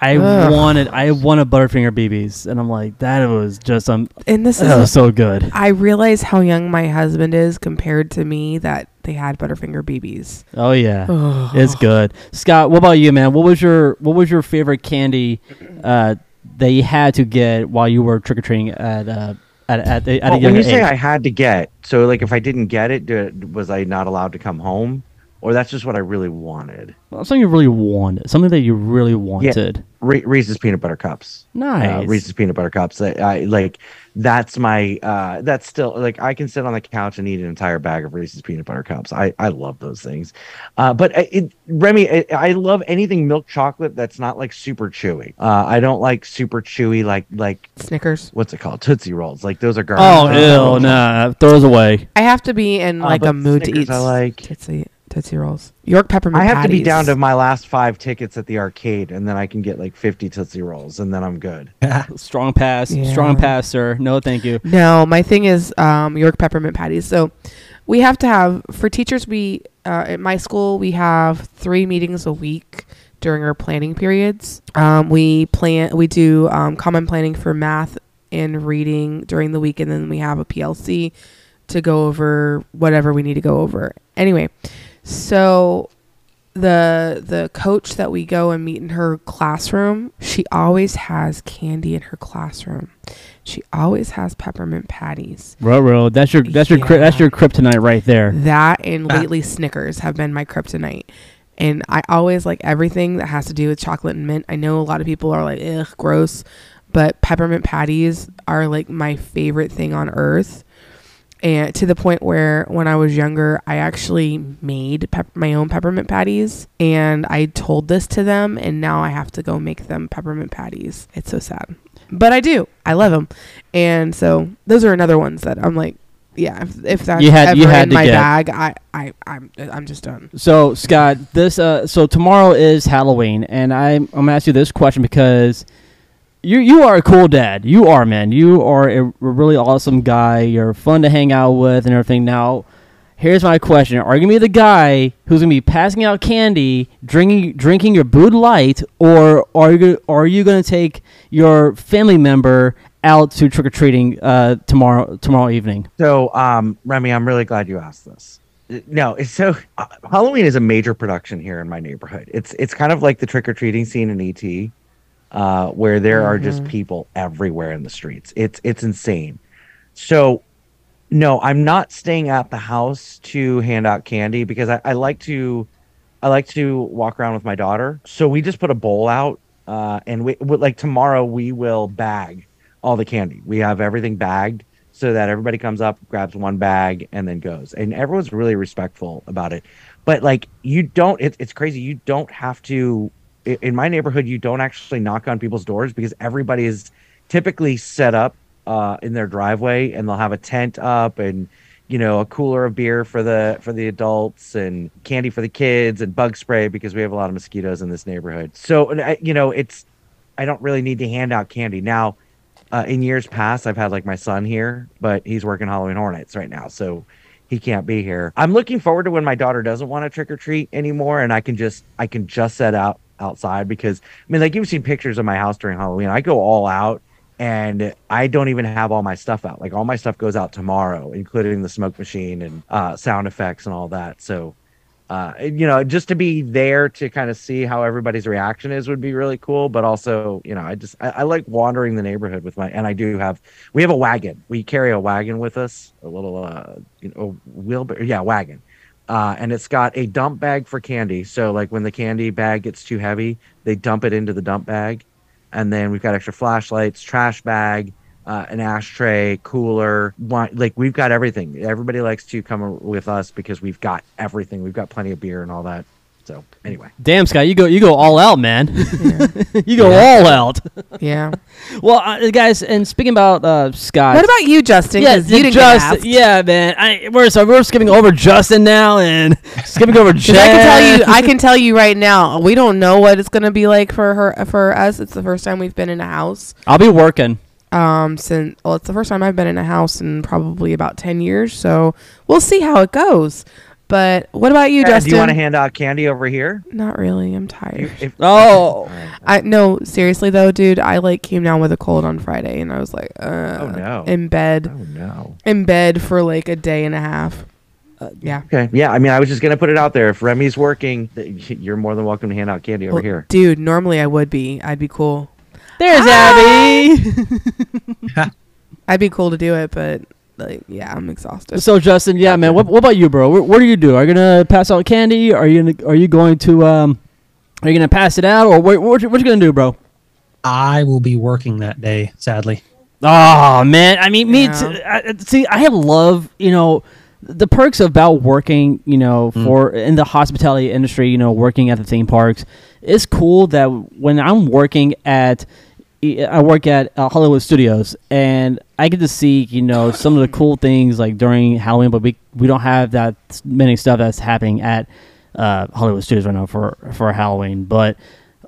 I Ugh. wanted I wanted Butterfinger BBs, and I'm like, that was just um, And this that was is, so good. I realize how young my husband is compared to me that they had Butterfinger BBs. Oh yeah, it's good. Scott, what about you, man? What was your what was your favorite candy uh, that you had to get while you were trick or treating at uh, at at, the, at a Well, when younger you say? I had to get, so like if I didn't get it, do, was I not allowed to come home, or that's just what I really wanted? Well, something you really wanted, something that you really wanted. Re- Reese's peanut butter cups. Nice. Uh, Reese's peanut butter cups. I, I like. That's my. Uh, that's still like I can sit on the couch and eat an entire bag of Reese's peanut butter cups. I I love those things. Uh, but it, Remy, I, I love anything milk chocolate that's not like super chewy. Uh, I don't like super chewy like like Snickers. what's it called Tootsie Rolls. Like those are garbage. Oh, garbage. ew, nah, throws away. I have to be in Uh, like but a mood to eat I like. Tootsie, Tootsie Rolls. York peppermint Patties. I have to be down to my last five tickets at the arcade, and then I can get like 50 Tootsie Rolls, and then I'm good. Strong pass, Yeah. strong pass, sir. No, thank you. No, my thing is um, York peppermint patties. So we have to have for teachers. We uh, at my school we have three meetings a week during our planning periods. Um, we plan, we do um, common planning for math and reading during the week, and then we have a PLC to go over whatever we need to go over. Anyway, so the the coach that we go and meet in her classroom, she always has candy in her classroom. She always has peppermint patties. Bro, that's your that's your cri- that's your kryptonite right there. That and lately Snickers have been my kryptonite. And I always like everything that has to do with chocolate and mint. I know a lot of people are like, ugh, gross. But peppermint patties are like my favorite thing on earth. And to the point where when I was younger, I actually made pep- my own peppermint patties. And I told this to them. And now I have to go make them peppermint patties. It's so sad. But I do. I love them. And so those are another ones that I'm like, yeah, if, if that's You had- ever you had in my get. bag, I, I, I'm, I'm just done. So Scott, this uh, so tomorrow is Halloween, and I'm I'm gonna ask you this question because you you are a cool dad. You are man. You are a really awesome guy. You're fun to hang out with and everything. Now, here's my question: Are you gonna be the guy who's gonna be passing out candy, drinking drinking your Bud Light, or are you gonna, are you gonna take your family member out to trick or treating uh, tomorrow tomorrow evening? So, um, Remy, I'm really glad you asked this. No, so uh, Halloween is a major production here in my neighborhood. It's it's kind of like the trick or treating scene in ET, uh, where there are just people everywhere in the streets. It's it's insane. So, no, I'm not staying at the house to hand out candy because I, I like to, I like to walk around with my daughter. So we just put a bowl out, uh, and we, we like tomorrow we will bag all the candy. We have everything bagged so that everybody comes up, grabs one bag, and then goes. And everyone's really respectful about it. But like you don't, it, it's crazy. You don't have to. In my neighborhood, you don't actually knock on people's doors because everybody is typically set up uh, in their driveway, and they'll have a tent up and you know a cooler of beer for the for the adults and candy for the kids and bug spray because we have a lot of mosquitoes in this neighborhood. So you know it's I don't really need to hand out candy now uh, in years past, I've had like my son here, but he's working Halloween Hornets right now, so he can't be here. I'm looking forward to when my daughter doesn't want to trick or treat anymore, and I can just I can just set out outside because I mean, like you've seen pictures of my house during Halloween. I go all out, and I don't even have all my stuff out. Like all my stuff goes out tomorrow, including the smoke machine and uh, sound effects and all that. So uh, you know, just to be there to kind of see how everybody's reaction is would be really cool. But also, you know, I just I, I like wandering the neighborhood with my and I do have we have a wagon. We carry a wagon with us, a little uh you know wheelbarrow, yeah, wagon. Uh, and it's got a dump bag for candy. So like when the candy bag gets too heavy, they dump it into the dump bag. And then we've got extra flashlights, trash bag, uh, an ashtray, cooler. Like we've got everything. Everybody likes to come with us because we've got everything. We've got plenty of beer and all that. So anyway, Damn, Scott, you go you go all out, man. you go all out. Yeah. Well, uh, guys, and speaking about uh, Scott, What about you, Justin? yeah, 'Cause you didn't Justin, get asked. yeah, man. I, we're so we're skipping over Justin now and skipping over 'Cause Jen. I can tell you, I can tell you right now, we don't know what it's gonna be like for her, for us. It's the first time we've been in a house. I'll be working. Um, since well, it's the first time I've been in a house in probably about ten years. So we'll see how it goes. But what about you, Yeah, Justin? do you want to hand out candy over here? Not really. I'm tired. If, Oh, I no, seriously though, dude. I like came down with a cold on Friday, and I was like, uh, Oh, no. in bed, oh no. in bed for like a day and a half. Uh, yeah. Okay. Yeah. I mean, I was just gonna put it out there. If Remy's working, you're more than welcome to hand out candy over Well, here. dude. Normally I would be. I'd be cool. there's Abby. I'd be cool to do it, but like, yeah, I'm exhausted. so Justin, yeah, man. What, what about you, bro? What, what do you do? Are you gonna pass out candy? Are you gonna Are you going to um? Are you gonna pass it out, or what? What, you- what you gonna do, bro? I will be working that day, sadly. Oh man, I mean, me Yeah. too. I, see, I have love you know the perks about working, you know, for in the hospitality industry. You know, working at the theme parks. It's cool that when I'm working at, I work at uh, Hollywood Studios, and I get to see you know some of the cool things like during Halloween, but we we don't have that many stuff that's happening at uh, Hollywood Studios right now for for Halloween. But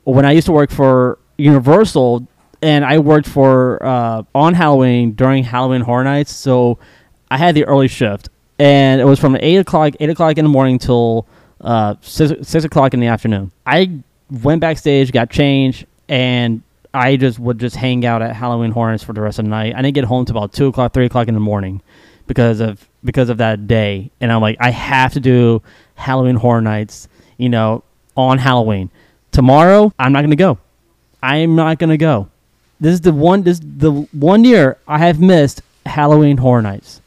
when I used to work for Universal, and I worked for uh, on Halloween during Halloween Horror Nights, so I had the early shift, and it was from eight o'clock eight o'clock in the morning till uh, six, six o'clock in the afternoon. I went backstage, got changed, and I just would just hang out at Halloween Horror for the rest of the night. I didn't get home till about two o'clock, three o'clock in the morning because of because of that day. And I'm like, I have to do Halloween Horror Nights, you know, on Halloween. Tomorrow, I'm not gonna go. I'm not gonna go. This is the one. This the one year I have missed Halloween Horror Nights.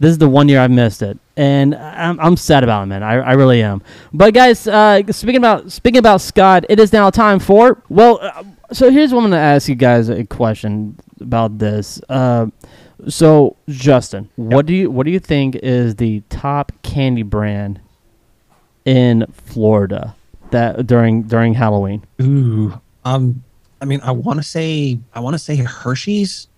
This is the one year I've missed it, and I'm, I'm sad about it, man. I, I really am. But guys, uh, speaking about speaking about Scott, it is now time for well. Uh, so here's what I'm going to ask you guys a question about this. Uh, so Justin, what do you what do you think is the top candy brand in Florida that during during Halloween? Ooh, um, I mean, I want to say I want to say Hershey's,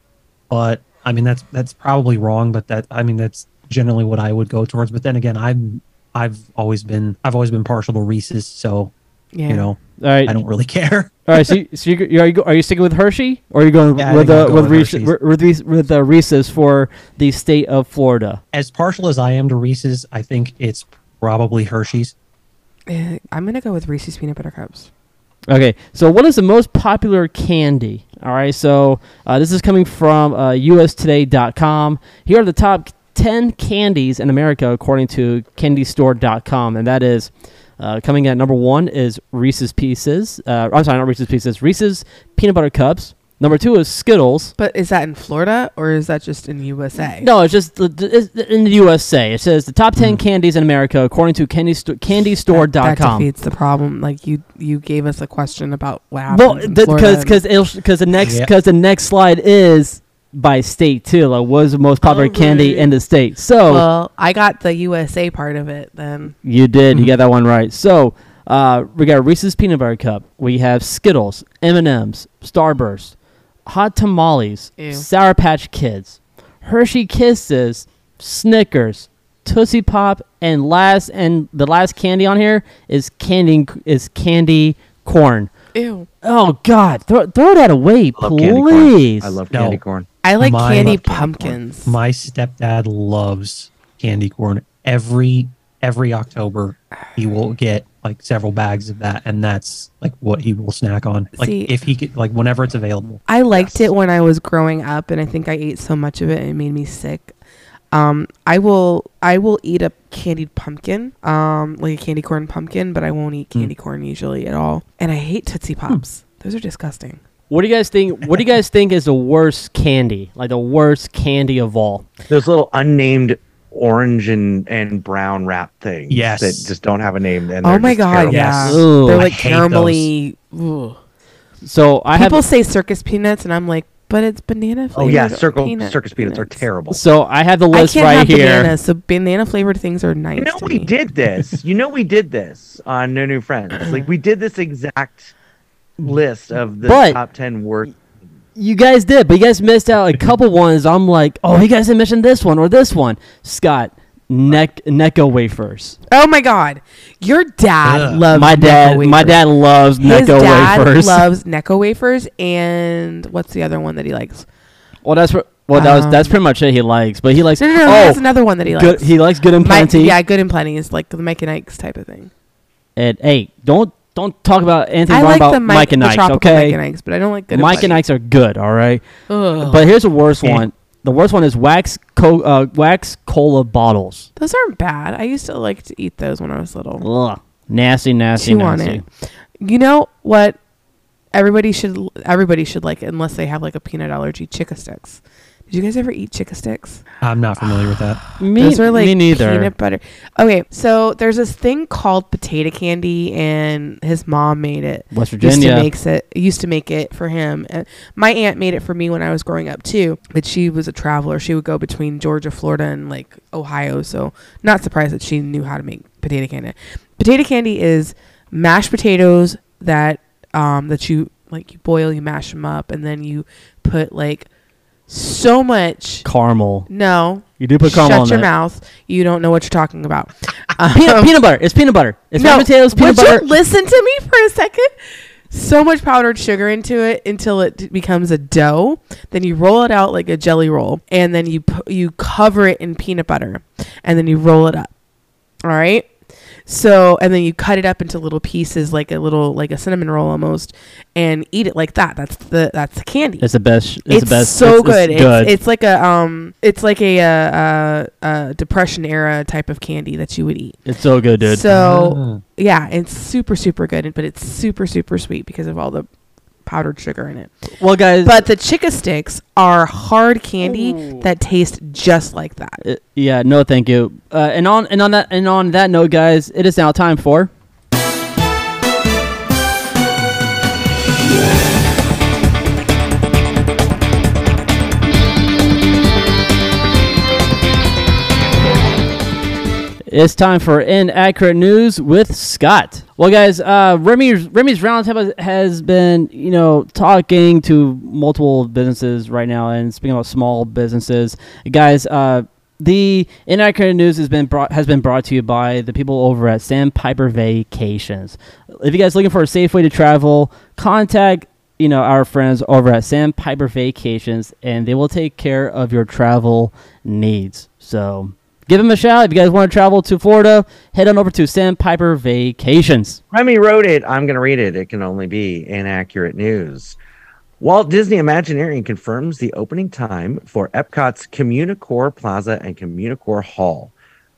but I mean that's that's probably wrong. But that I mean that's generally what I would go towards. But then again, I'm I've always been I've always been partial to Reese's, so Yeah. you know All right, I don't really care. All right, so, you, so you, are you are you sticking with Hershey or are you going Yeah, with think I'll uh, go with with Reese, with Reese, with uh, Reese's for the state of Florida? As partial as I am to Reese's, I think it's probably Hershey's. Eh, I'm gonna go with Reese's peanut butter cups. Okay, so what is the most popular candy? All right, so uh, this is coming from uh, USToday.com. Here are the top 10 candies in America according to CandyStore.com, and that is uh, coming at number one is Reese's Pieces. Uh, I'm sorry, not Reese's Pieces. Reese's Peanut Butter Cups. Number two is Skittles. But is that in Florida or is that just in USA? No, it's just the- the- it's in the USA. It says the top 10 candies in America according to Candy Sto- That, that CandyStore.com. defeats the problem. Like you, you gave us a question about what Well, in because Florida. because because the next Yeah. because the next slide is by state too. Like, what is the most popular candy in the state? So well, I got the USA part of it. Then you did. You got that one right. So uh, we got Reese's peanut butter cup. We have Skittles, M and M's, Starburst, Hot Tamales, Ew. Sour Patch Kids, Hershey Kisses, Snickers, Tootsie Pop, and last and the last candy on here is candy is candy corn. ew. Oh God, throw, throw that away, I love please. I love No. candy corn. I like My- candy Love candy pumpkins. My stepdad loves candy corn. Every every October, he will get like several bags of that, and that's like what he will snack on. Like See- if he could, like whenever it's available. I liked it when I was growing up, and I think I ate so much of it it made me sick. Um, I will I will eat a candied pumpkin, um, like a candy corn pumpkin, but I won't eat candy corn usually at all. And I hate Tootsie Pops. Those are disgusting. What do you guys think? What do you guys think is the worst candy? Like the worst candy of all? Those little unnamed orange and, and brown wrap things Yes. that just don't have a name. And oh my god, terrible. yeah, Yes. Ooh, they're like hate caramelly. So I People have. say circus peanuts, and I'm like, but it's banana flavored Oh yeah, circle peanut circus peanuts are terrible. So I have the I list can't right have here. bananas, so banana flavored things are nice. You know to we me. did this. You know we did this on No New Friends. Like we did this exact list of the But- top ten worst. You guys did, but you guys missed out a couple ones. I'm like, oh, you guys didn't mention this one or this one. Scott, neck Necco wafers. Oh my god, your dad Ugh. loves my dad, Necco my dad loves His Necco dad wafers. loves Necco wafers, and what's the other one that he likes? well, that's what. Well, that was that's Um, pretty much it. He likes, but he likes. No, no, no. oh, There's another one that he likes. good. He likes good and Mi- plenty. yeah, good and plenty is like the Mike and Ike's type of thing. And hey, don't don't talk about anything I wrong like about the Mike, Mike and the Ike's, tropical okay? Mike and Ike's, but I don't like good. Mike and and Ike's are good, all right. Ugh. But here's the worst Yeah. one. The worst one is wax co- uh, wax cola bottles. those aren't bad. I used to like to eat those when I was little. Ugh, nasty, nasty, Chew on nasty. it. You know what? Everybody should everybody should like it unless they have like a peanut allergy. Chick-O-Sticks. Did you guys ever eat Chick-O-Sticks? I'm not familiar with that. Me, Those are like me neither. peanut butter. Okay, so there's this thing called potato candy, and his mom made it. West Used to Virginia. makes it. Used to make it for him. And my aunt made it for me when I was growing up too. But she was a traveler. She would go between Georgia, Florida, and like Ohio. So not surprised that she knew how to make potato candy. Potato candy is mashed potatoes that um that you like you boil, you mash them up, and then you put like so much. caramel. No, You do put caramel Shut in your mouth. You don't know what you're talking about. Peanut, Um, peanut butter. It's peanut butter. It's no, potatoes, peanut would butter. you listen to me for a second? So much powdered sugar into it until it becomes a dough. Then you roll it out like a jelly roll, and then you pu- you cover it in peanut butter, and then you roll it up. All right. So and then you cut it up into little pieces, like a little like a cinnamon roll almost, and eat it like that. That's the that's the candy. It's the best. It's, It's, the best. so it's, good. It's good. It's, it's like a um, it's like a, uh, uh, uh, depression era type of candy that you would eat. It's so good, dude. So yeah, it's super super good, but it's super super sweet because of all the powdered sugar in it. well, guys. But the Chick-O-Sticks are hard candy that taste just like that. Uh, yeah, no, thank you. Uh, and on and on that and on that note, guys, it is now time for. It's time for inaccurate news with Scott. Well, guys, uh, Remy's Remy's Roundtable has been, you know, talking to multiple businesses right now, and speaking about small businesses, guys. Uh, the inaccurate news has been brought has been brought to you by the people over at Sandpiper Vacations. If you guys looking for a safe way to travel, contact you know our friends over at Sandpiper Vacations, and they will take care of your travel needs. So give him a shout if you guys want to travel to Florida. Head on over to Sandpiper Vacations. Remy wrote it. I'm going to read it. It can only be inaccurate news. Walt Disney Imagineering confirms the opening time for Epcot's Communicore Plaza and Communicore Hall.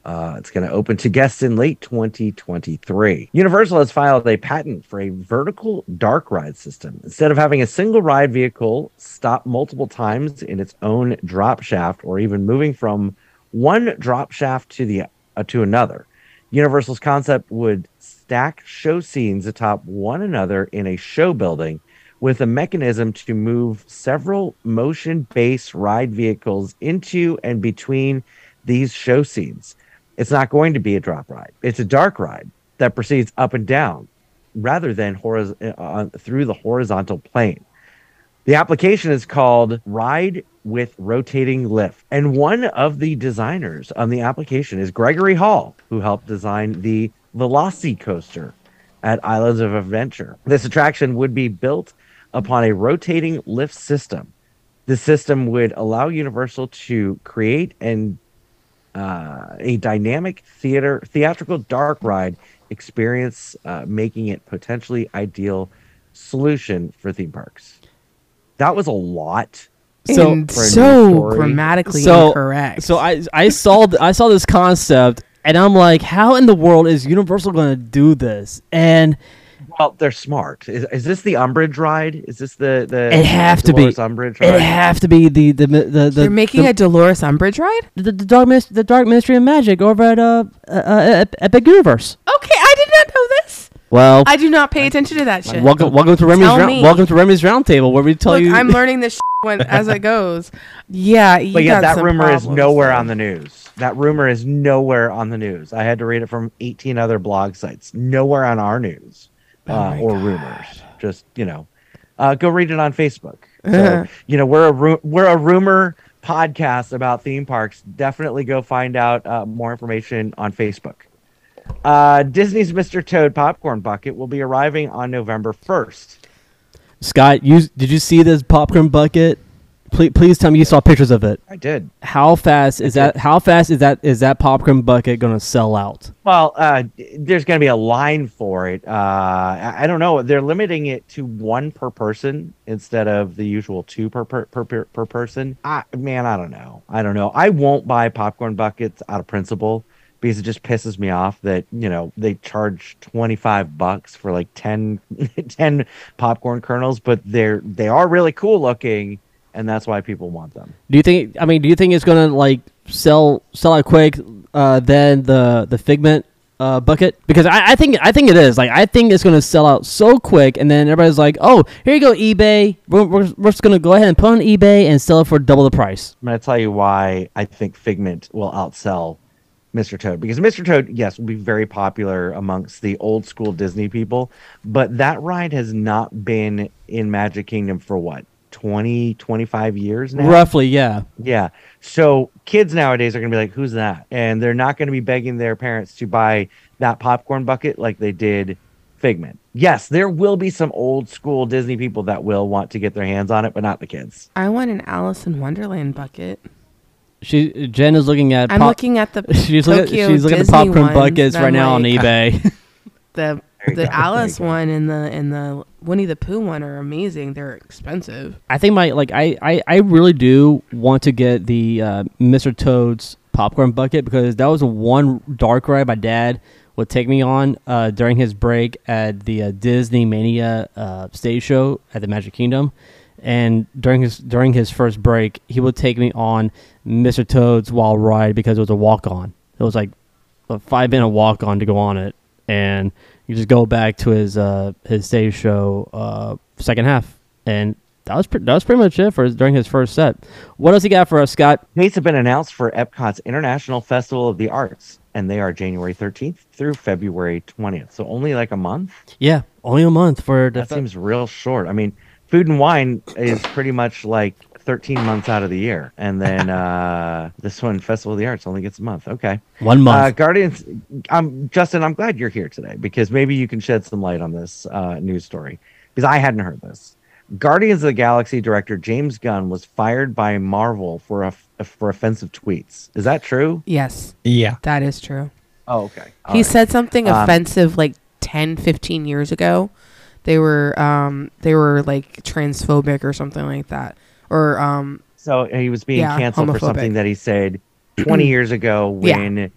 Uh, it's going to open to guests in late 2023. Universal has filed a patent for a vertical dark ride system. Instead of having a single ride vehicle stop multiple times in its own drop shaft or even moving from one drop shaft to the uh, to another, Universal's concept would stack show scenes atop one another in a show building with a mechanism to move several motion based ride vehicles into and between these show scenes. It's not going to be a drop ride, it's a dark ride that proceeds up and down rather than horiz- uh, through the horizontal plane. The application is called Ride with Rotating Lift. And one of the designers on the application is Gregory Hall, who helped design the VelociCoaster at Islands of Adventure. This attraction would be built upon a rotating lift system. The system would allow Universal to create and uh, a dynamic theater theatrical dark ride experience, uh, making it potentially ideal solution for theme parks. That was a lot. So- and for a news so grammatically So- incorrect. So I I saw th- I saw this concept, and I'm like, how in the world is Universal going to do this? And Well, they're smart. Is, is this the Umbridge ride? Is this the the? It have to be. Dolores Umbridge it ride? have to be the the the the, They're making the, a Dolores Umbridge ride. the, the dark Mis- the dark ministry of magic over at uh, uh, uh Epic Universe. Okay, I did not know this. Well, I do not pay attention to that shit. welcome welcome to Remy's Tell round, me. welcome to Remy's roundtable where we tell Look, you. I'm learning this shit when, as it goes. Yeah, you But yeah, got that some rumor is problems nowhere there. on the news. That rumor is nowhere on the news. I had to read it from 18 other blog sites. Nowhere on our news Oh uh, my or God. rumors. Just you know, uh, go read it on Facebook. So, you know, we're a ru- we're a rumor podcast about theme parks. Definitely go find out uh, more information on Facebook. Uh, Disney's Mr. Toad popcorn bucket will be arriving on November 1st. Scott, you did you see this popcorn bucket? Please, please tell me you saw pictures of it. I did. How fast is that? How fast is that? Is that popcorn bucket going to sell out? Well, uh, there's going to be a line for it. Uh, I, I don't know. They're limiting it to one per person instead of the usual two per per per, per, per person. I, man, I don't know. I don't know. I won't buy popcorn buckets out of principle because it just pisses me off that you know they charge 25 bucks for like 10, 10 popcorn kernels, but they're they are really cool looking, and that's why people want them. Do you think? I mean, do you think it's going to like sell sell out quick uh, than the the Figment uh, bucket? Because I, I think I think it is. Like I think it's going to sell out so quick, and then everybody's like, "Oh, here you go, eBay. We're, we're, we're just going to go ahead and put on eBay and sell it for double the price." I'm to tell you why I think Figment will outsell Mr. Toad because Mr. Toad, yes, will be very popular amongst the old school Disney people, but that ride has not been in Magic Kingdom for what 20, 25 years now. Roughly, yeah. Yeah. So kids nowadays are going to be like, who's that? And they're not going to be begging their parents to buy that popcorn bucket like they did Figment. Yes, there will be some old school Disney people that will want to get their hands on it, but not the kids. I want an Alice in Wonderland bucket. She Jen is looking at. I'm pop- looking at the she's looking. Tokyo She's looking at the popcorn buckets right I'm now on eBay. the the go, there you Alice one and the and the Winnie the Pooh one are amazing. They're expensive. I think my like I, I, I really do want to get the uh, Mr. Toad's popcorn bucket because that was one dark ride my dad would take me on uh, during his break at the uh, Disney Mania uh, stage show at the Magic Kingdom, and during his during his first break he would take me on Mr. Toad's Wild Ride because it was a walk on. It was like a five minute walk on to go on it, and you just go back to his uh, his stage show uh, second half, and that was pre- that was pretty much it for his, during his first set. What else he got for us, Scott? Dates have been announced for Epcot's International Festival of the Arts, and they are January 13th through February 20th. So only like a month. Yeah, only a month for the That seems real short. I mean, food and wine is pretty much like 13 months out of the year, and then uh, this one, Festival of the Arts, only gets a month. Okay. one Uh, month. Guardians, um, Justin, I'm glad you're here today because maybe you can shed some light on this uh, news story because I hadn't heard this. Guardians of the Galaxy director James Gunn was fired by Marvel for a, for offensive tweets. Is that true? Yes, Yeah. that is true. Oh, okay. All he right. said something Um, offensive like 10, 15 years ago. They were um they were like transphobic or something like that. Or um so. He was being Yeah, canceled for something that he said 20 years ago Yeah. when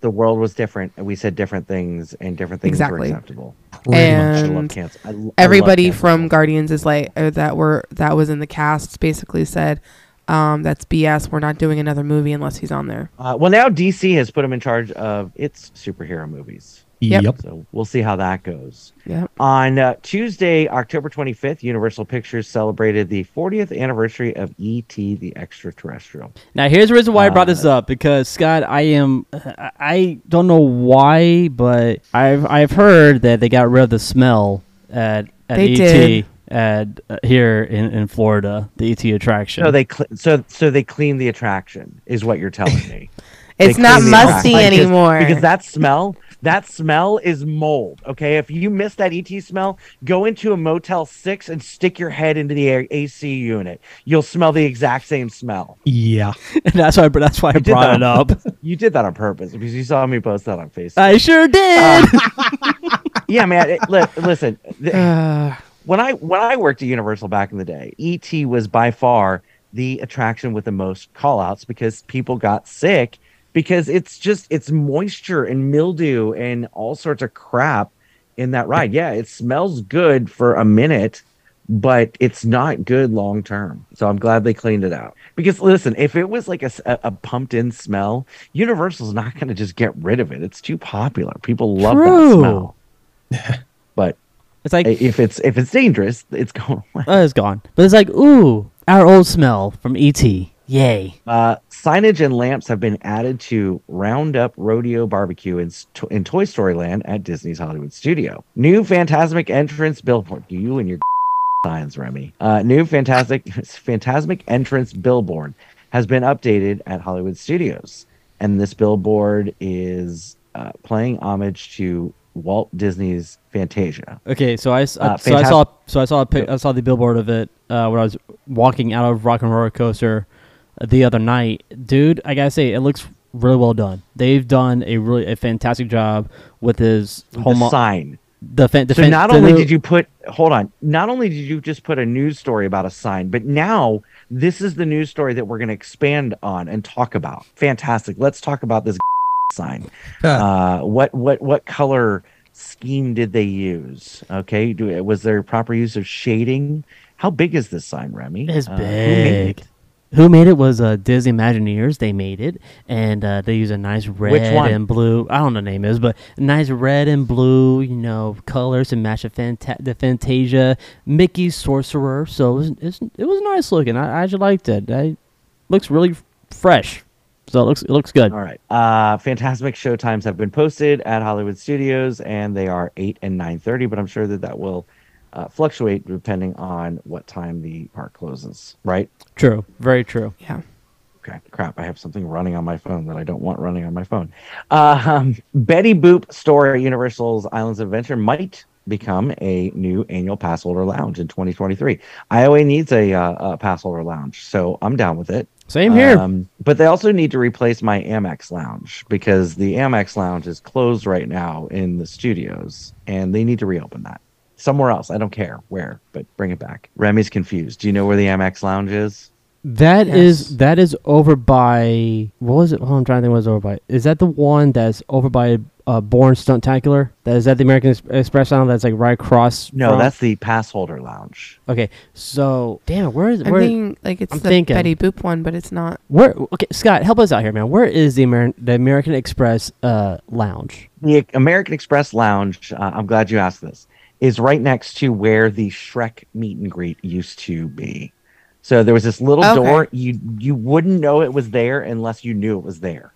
the world was different and we said different things and different things Exactly. were acceptable. Pretty I love and cancel. I l- I love everybody from. Guardians is like or that were that was in the cast basically said um that's BS. We're not doing another movie unless he's on there. Uh, well, now DC has put him in charge of its superhero movies. Yep. Yep. So we'll see how that goes. Yep. On uh, Tuesday, October 25th, Universal Pictures celebrated the 40th anniversary of E.T. the Extraterrestrial. Now here's the reason why I brought Uh, this up because Scott, I am I- I don't know why, but I've I've heard that they got rid of the smell at at ET did. at uh, here in, in Florida, the ET attraction. So they cl- so so they clean the attraction is what you're telling me. They It's not clean the musty attraction. Because- anymore. because that smell that smell is mold. Okay, if you miss that ET smell, go into a Motel Six and stick your head into the air- AC unit. You'll smell the exact same smell. Yeah. that's why that's why I brought that it up. You did that on purpose because you saw me post that on Facebook. I sure did. yeah, man. It, li- listen, th- Uh, when I when I worked at Universal back in the day, ET was by far the attraction with the most call outs because people got sick because it's just it's moisture and mildew and all sorts of crap in that ride. Yeah, it smells good for a minute, but it's not good long term. So I'm glad they cleaned it out. Because listen, if it was like a pumped in smell, Universal's not going to just get rid of it. It's too popular. People love that smell. but it's like if it's if it's dangerous, it's going away. oh, it's gone. But it's like ooh, our old smell from ET. Yay. Uh, signage and lamps have been added to Roundup Rodeo Barbecue in, in Toy Story Land at Disney's Hollywood Studio. New Fantasmic entrance billboard. You and your signs, Remy. Uh, new Fantastic Fantasmic entrance billboard has been updated at Hollywood Studios, and this billboard is uh, playing homage to Walt Disney's Fantasia. Okay, so I, Uh, so I saw so I saw a pic, I saw the billboard of it uh, when I was walking out of Rock and Roller Coaster the other night. Dude, I gotta say, it looks really well done. They've done a really a fantastic job with his The home sign. The, fan, the so fan- not the only new- did you put hold on not only did you just put a news story about a sign but now this is the news story that we're going to expand on and talk about fantastic let's talk about this sign uh what what what color scheme did they use okay Do, was there proper use of shading how big is this sign remy It's Uh, who made big. Who made it was uh, Disney Imagineers. They made it, and uh, they use a nice red and blue. I don't know the name is, but nice red and blue, you know, colors to match the, Fanta- the Fantasia Mickey Sorcerer. So it was, it's, it was nice looking. I, I actually liked it. It looks really fresh. So it looks it looks good. All right. Uh Fantasmic showtimes have been posted at Hollywood Studios and they are 8 and 9:30, but I'm sure that that will uh, fluctuate depending on what time the park closes, right? True. Very true. Yeah. Okay, crap. I have something running on my phone that I don't want running on my phone. Um, Betty Boop store at Universal's Islands of Adventure might become a new annual pass holder lounge in 2023. IOA needs a, uh, a pass holder lounge, so I'm down with it. Same here. Um, but they also need to replace my Amex Lounge because the Amex Lounge is closed right now in the studios, and they need to reopen that somewhere else. I don't care where, but bring it back. Remy's confused. Do you know where the Amex Lounge is? That is Yes. that is over by what was it? Oh, I'm trying to think what was over by. Is that the one that's over by uh, Bourne Stuntacular? That is that the American Express Lounge that's like right across? No, from- that's the Pass Holder Lounge. okay. So damn, it, where is I'm where? thinking like it's I'm the thinking. Betty Boop one, but it's not. Where? Okay, Scott, help us out here, man. Where is the American the American Express uh, lounge? The American Express Lounge, uh, I'm glad you asked this, is right next to where the Shrek meet and greet used to be. So there was this little Okay. door. You you wouldn't know it was there unless you knew it was there.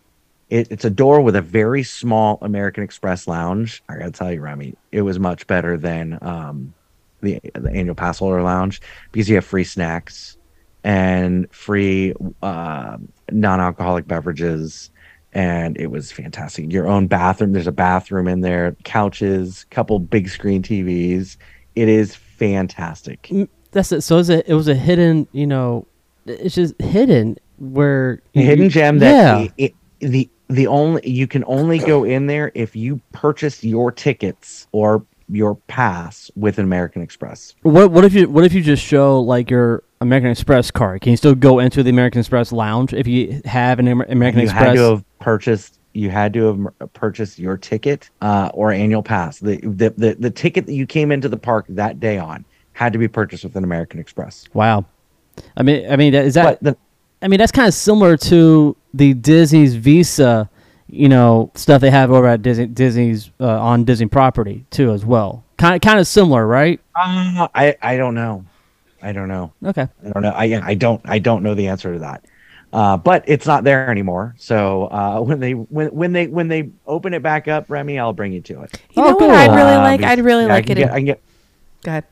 It, it's a door with a very small American Express lounge. I gotta tell you, Remy, it was much better than um, the the annual pass holder lounge because you have free snacks and free uh, non-alcoholic beverages and it was fantastic. Your own bathroom. There's a bathroom in there, couches, couple big screen TVs. It is fantastic. Mm, that's it. So it was a, it was a hidden, you know, it's just hidden where hidden gem that yeah. i- i- the the only you can only go in there if you purchase your tickets or your pass with an American Express. What what if you what if you just show like your American Express card? Can you still go into the American Express lounge if you have an Amer- American you Express? had to have purchased you had to have purchased your ticket uh, or annual pass. The, the the the ticket that you came into the park that day on had to be purchased with an American Express. wow. I mean, I mean, is that? The, I mean, that's kind of similar to the Disney's Visa, you know, stuff they have over at Disney Disney's uh, on Disney property too, as well. Kind of kind of similar, right? uh, I I don't know. I don't know. Okay. I don't know. I I don't I don't know the answer to that. Uh, but it's not there anymore. So uh, when they when when they when they open it back up, Remy, I'll bring you to it. You Oh, know cool. what I'd really like? because- I'd really yeah, like can it. Get, if- I can get Go ahead.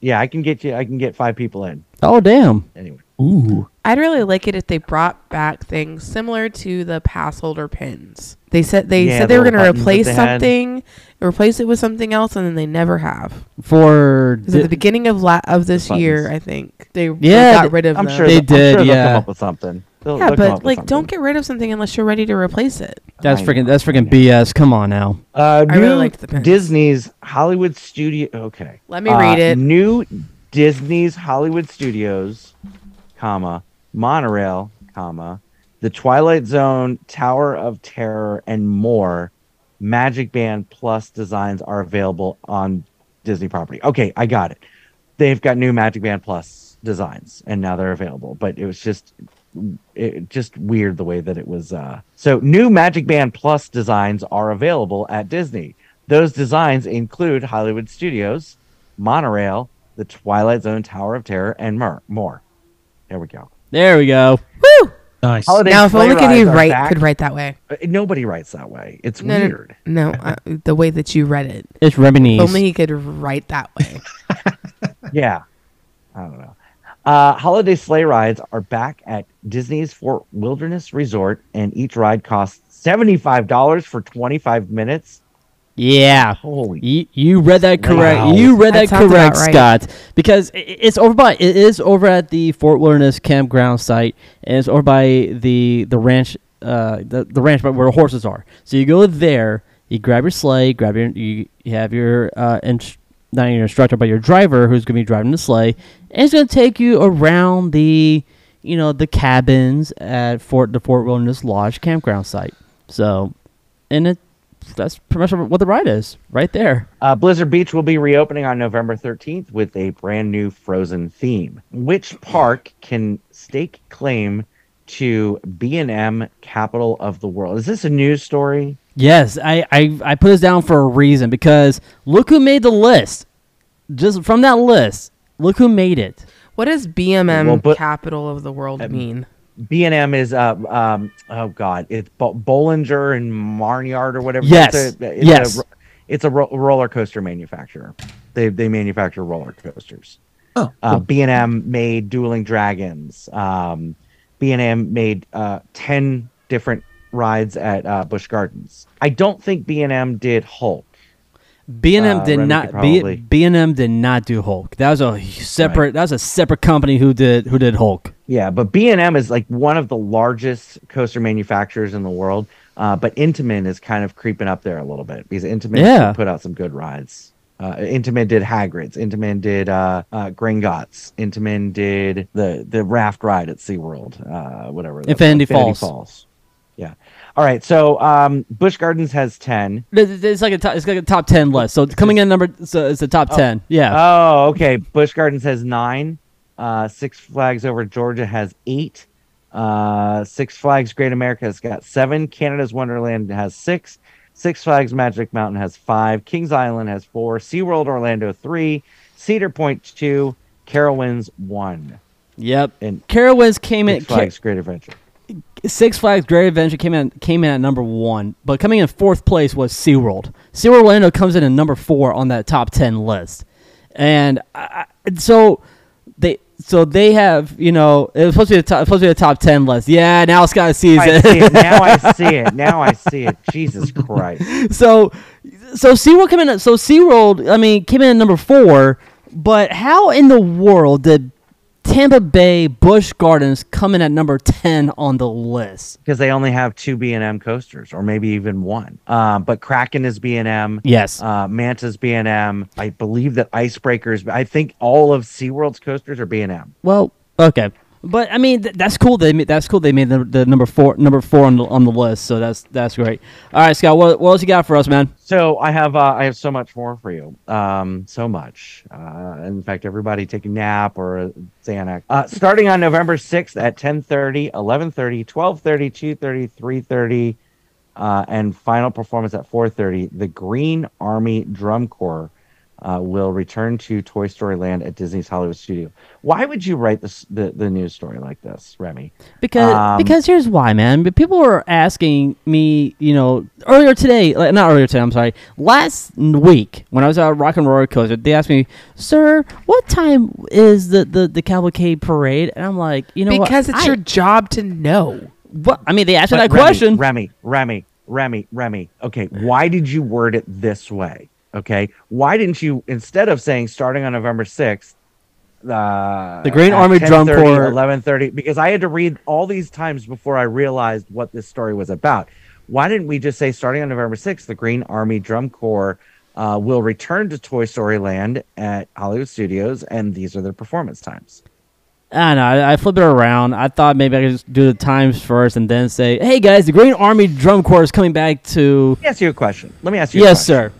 yeah, I can get you. I can get five people in Oh damn. anyway. Ooh. I'd really like it if they brought back things similar to the pass holder pins. They said they Yeah, said they the were going to replace they had. something, replace it with something else, and then they never have. For 'Cause at the beginning of la- of this year, I think they they Yeah, got they- rid of I'm them. sure They I'm did, sure they'll yeah. come up with something. They'll- yeah, they'll but with like, don't get rid of something unless you're ready to replace it. that's I freaking know, that's freaking. BS. Come on now. Uh, I really new liked the pins. Disney's Hollywood Studio. Okay, Let me Uh, read it. New Disney's Hollywood Studios, comma monorail, comma the Twilight Zone, Tower of Terror, and more. Magic Band Plus designs are available on Disney property. Okay, I got it. They've got new Magic Band Plus designs, and now they're available. But it was just it, just weird the way that it was. Uh... So new Magic Band Plus designs are available at Disney. Those designs include Hollywood Studios, Monorail, the Twilight Zone, Tower of Terror, and more. More. There we go. There we go. Woo! Nice. Holiday Now, if sleigh only could you write back. could write that way. Uh, Nobody writes that way. It's No, no, weird. No, uh, the way that you read it. It's Reminies. Only he could write that way. Yeah. I don't know. Uh, holiday sleigh rides are back at Disney's Fort Wilderness Resort, and each ride costs $75 for 25 minutes. Yeah. Holy You, you read that correct. Wow. You read That that, correct, right. Scott. Because it's over by it is over at the Fort Wilderness campground site, and it's over by the the ranch, uh, the the ranch, but where horses are. So you go there, you grab your sleigh, grab your you, have your uh, not your instructor, but your driver who's going to be driving the sleigh, and it's going to take you around the you know the cabins at Fort the Fort Wilderness Lodge campground site. So, and it that's pretty much what the ride is right there. Uh, Blizzard Beach will be reopening on November 13th with a brand new Frozen theme. Which park can stake claim to B&M capital of the world? Is this a news story? Yes, I, I, I put this down for a reason because look who made the list. Just from that list, look who made it. What does BMM Well, but- capital of the world mean? B&M is uh um oh god it's Bo- Bollinger and Marnyard or whatever. Yes, It's a, it's yes. A, it's a ro- roller coaster manufacturer. They they manufacture roller coasters. Oh, Uh, B&M made Dueling Dragons. Um, B&M made uh, 10 different rides at uh, Busch Gardens. I don't think B&M did Hulk. B and M Uh, did not B and M did not do Hulk. That was a separate. That was a separate company who did who did Hulk. Yeah, but B and M is like one of the largest coaster manufacturers in the world. Uh, but Intamin is kind of creeping up there a little bit because Intamin Yeah. put out some good rides. Uh, Intamin did Hagrid's. Intamin did uh, uh, Gringotts. Intamin did the the raft ride at SeaWorld. Uh, whatever. that's Infinity. Falls. Yeah. All right. So um, Busch Gardens has ten. It's like a top, it's like a top ten list. So coming in number, so it's a top ten. Yeah. Oh, okay. Busch Gardens has nine. Uh, Six Flags over Georgia has eight. Uh, Six Flags Great America has got seven. Canada's Wonderland has six. Six Flags Magic Mountain has five. Kings Island has four. SeaWorld Orlando three. Cedar Point two. Carowinds one. yep. And Carowinds came in. Six Flags Great Adventure. Six Flags Great Adventure came in came in at number one, but coming in fourth place was SeaWorld. SeaWorld Orlando comes in at number four on that top ten list, and I, so they so they have you know it was supposed to be a top, supposed to be a top ten list. Yeah, now Scott sees I it. see it. Now I see it. Now I see it. Jesus Christ. so so SeaWorld came in so SeaWorld I mean came in at number four, but how in the world did Tampa Bay Busch Gardens come in at number ten on the list? because they only have two B and M coasters, or maybe even one. Um, but Kraken is B and M. Yes. Uh, Manta's B and M. I believe that Icebreakers. I think all of SeaWorld's coasters are B and M. Well, okay, but I mean th- that's cool. They made, that's cool. They made the, the number four number four on the on the list, so that's that's great. All right, Scott, what, what else you got for us, man? So I have uh, I have so much more for you. Um, so much. Uh, in fact, everybody take a nap or a Xanax. Uh, starting on November sixth at 10:30, 11:30, 12:30, 2:30, 3:30, uh, and final performance at 4:30. The Green Army Drum Corps uh, will return to Toy Story Land at Disney's Hollywood Studio. Why would you write this the, the news story like this, Remy? Because Um, because here's why, man. But people were asking me, you know, earlier today, like, not earlier today. I'm sorry, last week when I was at Rock and Roller Coaster, they asked me, "Sir, what time is the the, the cavalcade parade?" And I'm like, you know, what? because it's I- your job to know. What? I mean, they asked me that Remy, question. Remy, Remy, Remy, Remy. Okay, why did you word it this way? Okay, why didn't you instead of saying starting on November sixth? Uh, The Green Army Drum Corps- 11:30 because I had to read all these times before I realized what this story was about. Why didn't we just say starting on November 6th, the Green Army Drum Corps uh, will return to Toy Story Land at Hollywood Studios, and these are their performance times? I know. I, I flipped it around. I thought maybe I could just do the times first and then say, "Hey guys, the Green Army Drum Corps is coming back to." Let me ask you a question. Let me ask you. a Yes, sir.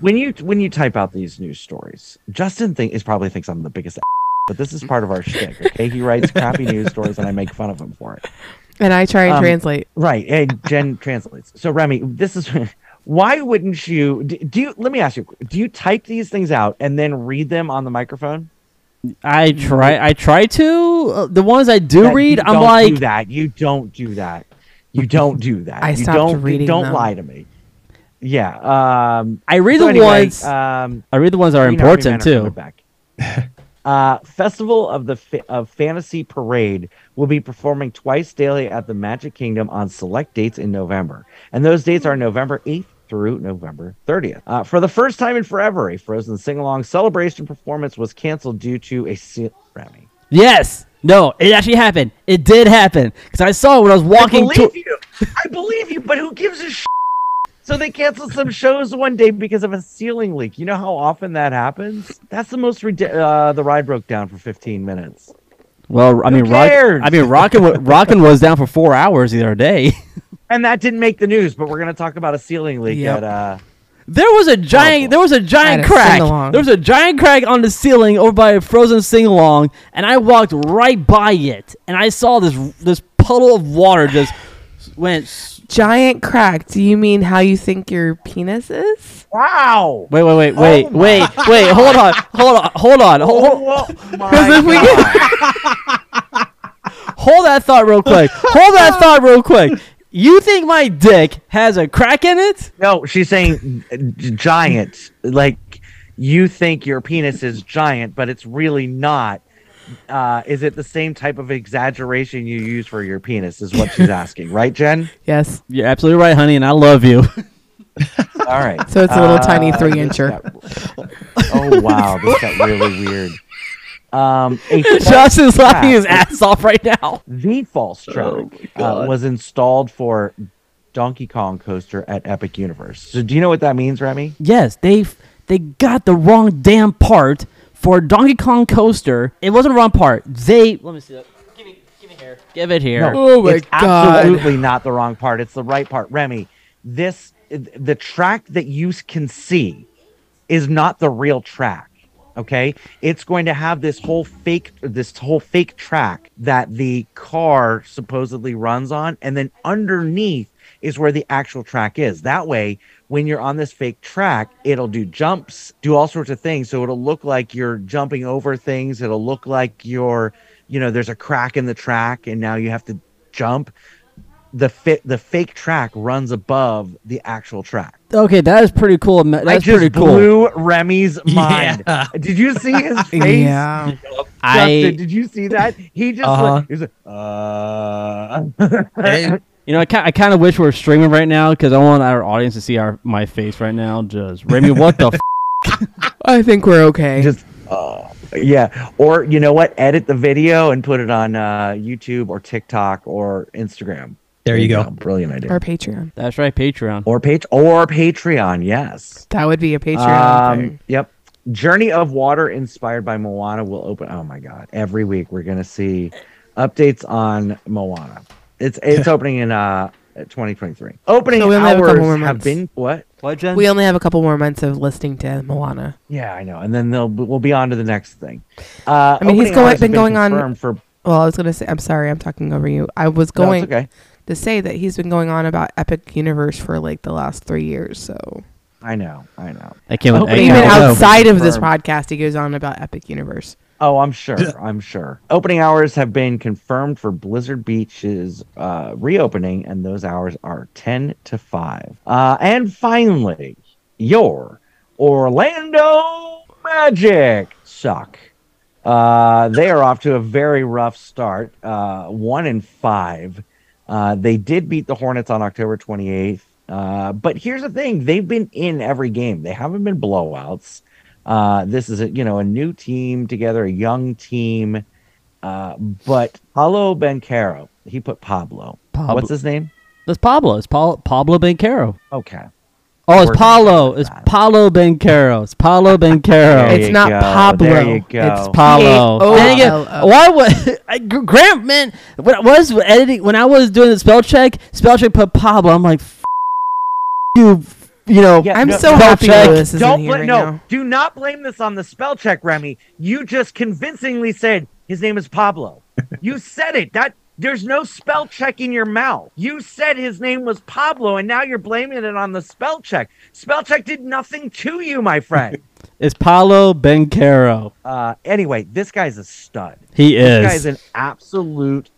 When you when you type out these news stories, Justin think is probably thinks I'm the biggest, but this is part of our shtick. Okay, he writes crappy news stories, and I make fun of him for it. And I try and Um, translate. Right, and Jen translates. So Remy, this is why wouldn't you do, do you? Let me ask you: Do you type these things out and then read them on the microphone? I try. I try to. Uh, the ones I do That- read, you I'm don't like, do that. You don't do that. You don't do that. I you stopped don't reading don't them. lie to me. Yeah. Um, I read so the anyway, ones. Um, I read the ones that are Green important too. Back. uh, Festival of the Fa- of Fantasy Parade will be performing twice daily at the Magic Kingdom on select dates in November, and those dates are November eighth through November 30th. Uh, for the first time in forever, a Frozen sing-along celebration performance was canceled due to a seal. Remy. Yes. No, it actually happened. It did happen because I saw it when I was walking. I to- believe you. I believe you, but who gives a sh- So they canceled some shows one day because of a ceiling leak. You know how often that happens? That's the most ridiculous. Uh, the ride broke down for 15 minutes. well, I Who mean, rock. I mean, rocking. wa- rocking was down for four hours the other day. And that didn't make the news, but we're going to talk about a ceiling leak Yep. at uh There was a giant. There was a giant crack. sing-along. There was a giant crack on the ceiling over by a frozen sing along, and I walked right by it, and I saw this this puddle of water just went. S- Giant crack. Do you mean how you think your penis is? Wow. Wait, wait, wait, wait, Oh my wait, wait. Hold on, hold on, hold on, hold, hold, Oh, my if we God. hold that thought real quick. Hold that thought real quick. You think my dick has a crack in it? No, she's saying uh, giant. Like you think your penis is giant, but it's really not. Uh, is it the same type of exaggeration you use for your penis? Is what she's asking, right, Jen? Yes. You're absolutely right, honey, and I love you. All right. So it's a little tiny Uh, three incher. got- oh wow, this got really weird. Um, a false Justin's laughing his ass off right now. The false track Oh uh, was installed for Donkey Kong Coaster at Epic Universe. So do you know what that means, Remy? Yes, they they got the wrong damn part for Donkey Kong Coaster. It wasn't the wrong part. They let me see that. Give me, give me here. Give it here. Oh my it's God. absolutely not the wrong part. It's the right part. Remy, this the track that you can see is not the real track. Okay, it's going to have this whole fake this whole fake track that the car supposedly runs on, and then underneath is where the actual track is. That way, when you're on this fake track, it'll do jumps, do all sorts of things. So it'll look like you're jumping over things. It'll look like you're, you know, there's a crack in the track, and now you have to jump. The fit the fake track runs above the actual track. Okay, that is pretty cool. ma- I That's just pretty cool. blew Remy's mind. Yeah. Did you see his face? Yeah. I- did you see that? He just Uh-huh. like, he was like, uh. Hey, You know, I, I kind of wish we were streaming right now because I want our audience to see our my face right now. Just Remy, what the? F- I think we're okay. just uh, yeah or you know what edit the video and put it on uh youtube or tiktok or instagram there you go. brilliant idea Or Patreon. That's right, Patreon. or page or patreon yes That would be a Patreon um, thing. yep journey of water inspired by moana will open oh my god every week we're gonna see updates on moana it's it's opening in uh 2023 opening So we only have a couple hours more have months. been what What, Jen? We only have a couple more months of listening to Moana. yeah i know and then they'll we'll be on to the next thing uh I mean, he's opening going- hours have been going on- confirmed for Well, I was gonna say, I'm sorry, I'm talking over you. I was No, going it's okay to say that he's been going on about Epic Universe for like the last three years. So I know, I know. I can't. I Opening can't even hours outside of this confirmed. podcast, he goes on about Epic Universe. Oh, I'm sure. I'm sure. Opening hours have been confirmed for Blizzard Beach's uh, reopening, and those hours are 10 to 5. Uh, and finally, your Orlando Magic suck. Uh, they are off to a very rough start, uh, one and five. Uh, they did beat the Hornets on October 28th. Uh, but here's the thing: they've been in every game. They haven't been blowouts. Uh, this is a you know a new team together, a young team. Uh, but Paolo Banchero, he put Pablo. Pablo. What's his name? That's Pablo. It's Paul, Pablo Banchero. Okay. Oh, it's We're Paolo. It's that. Paolo Banchero. It's Paolo Banchero. It's you not go, Pablo. There you go. It's Paolo. P-A-O-L-O. Dang it. Why would I- Gr- Grant man? When I was editing, when I was doing the spell check, spell check put Pablo. I'm like, F- you, you know. Yeah, I'm no, so no, happy check. Lewis is Don't in bla- here right no, now. do not blame this on the spell check, Remy. You just convincingly said his name is Pablo. you said it. That there's no spell check in your mouth. You said his name was Pablo, and now you're blaming it on the spell check. Spell check did nothing to you, my friend. It's Paolo Banchero. uh, anyway, this guy's a stud. He is. This guy's is. an absolute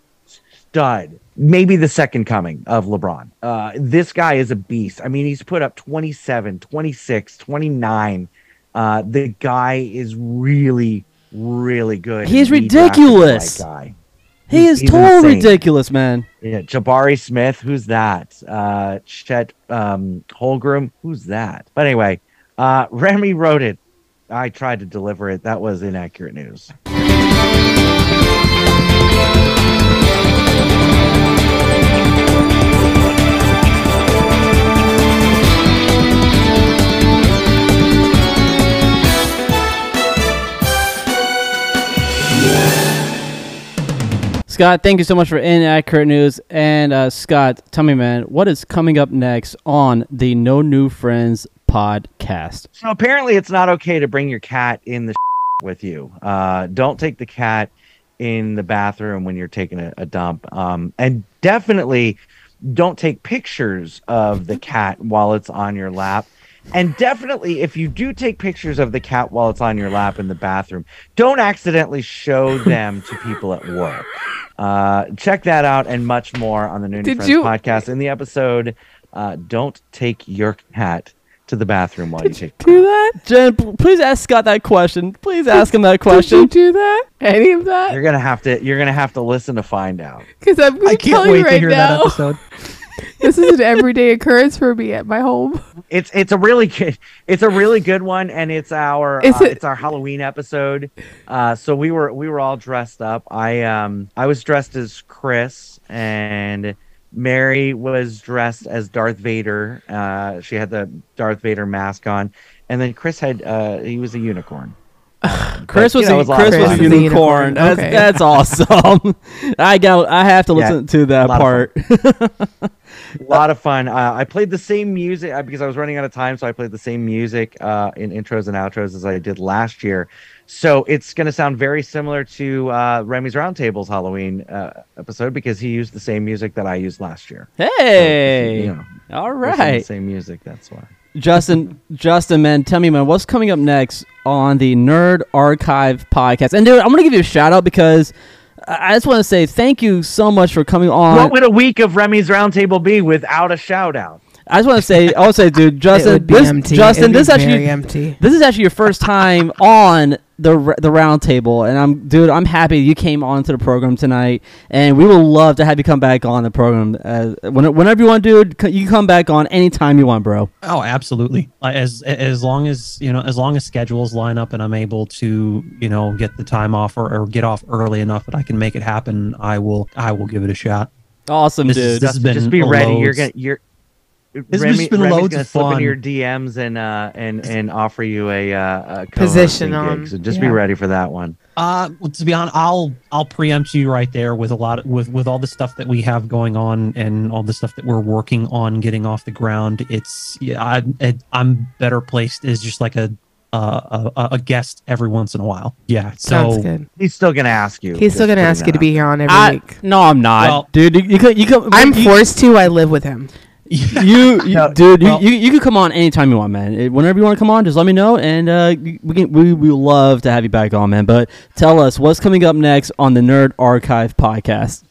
stud. Maybe the second coming of LeBron. Uh, this guy is a beast. I mean, he's put up 27, 26, 29. Uh, the guy is really, really good. He's and we drafted the ridiculous. guy. He is totally ridiculous, man. Yeah, Jabari Smith, who's that? Uh, Chet um, Holmgren, who's that? But anyway, uh, Remy wrote it. I tried to deliver it. That was inaccurate news. Scott, thank you so much for inaccurate news. And uh, Scott, tell me, man, what is coming up next on the No New Friends podcast? So apparently, it's not okay to bring your cat in the with you. Uh, don't take the cat in the bathroom when you're taking a, a dump. Um, and definitely don't take pictures of the cat while it's on your lap. And definitely, if you do take pictures of the cat while it's on your lap in the bathroom, don't accidentally show them to people at work. Uh, check that out and much more on the New Did Friends you- podcast. In the episode, uh, don't take your cat to the bathroom while you take. Do that? Jen, please ask Scott that question. Please ask him that Did you question. do that? Any of that? You're gonna have to. You're gonna have to listen to find out. Because I'm I can't you wait to right hear now. that episode. this is an everyday occurrence for me at my home. It's it's a really good it's a really good one, and it's our uh, it- it's our Halloween episode. Uh, so we were we were all dressed up. I um I was dressed as Chris, and Mary was dressed as Darth Vader. Uh, she had the Darth Vader mask on, and then Chris had uh he was a unicorn. Chris But, was you know, a it was a lot Chris was a unicorn. That's, Okay. that's awesome. I got. I have to Yeah, listen to that part. A lot of fun. Uh, I played the same music uh, because I was running out of time, so I played the same music uh, in intros and outros as I did last year. So it's going to sound very similar to uh, Remy's Roundtable's Halloween uh, episode because he used the same music that I used last year. hey, you know, all we're singing the same music. That's why. Justin. Justin, man, tell me, man, what's coming up next on the Nerd Archive podcast? And dude, I'm gonna give you a shout out because I just want to say thank you so much for coming on. what would a week of Remy's Roundtable be without a shout out? I just want to say, I want to say, dude, Justin, this, empty. Justin, this is actually empty. This is actually your first time on the r- the round table, and I'm, dude, I'm happy you came onto the program tonight, and we would love to have you come back on the program. Uh, when, whenever you want, dude, you can come back on anytime you want, bro. Oh, absolutely. As as long as you know, as long as schedules line up and I'm able to, you know, get the time off or, or get off early enough that I can make it happen, I will. I will give it a shot. Awesome, This is- dude. this has Just, been just be ready. You're gonna you're. Has Remy, just been Remy's loads gonna of slip fun. into your DMs and uh and and offer you a, uh, a Position on- gig. So just be ready for that one. Uh, well, to be honest, I'll I'll preempt you right there with a lot of, with with all the stuff that we have going on and all the stuff that we're working on getting off the ground. It's yeah, I, I I'm better placed as just like a uh, a, a guest every once in a while. Yeah, so Sounds good. He's still gonna ask you. He's still gonna ask you to be here on every I, week. no, I'm not, Well- dude. You, you could, you could, I'm you, forced to. I live with him. You, you No, dude, well- you, you, you could come on anytime you want, man. Whenever you want to come on, just let me know, and uh, we can we we love to have you back on, man. But tell us what's coming up next on the Nerd Archive podcast.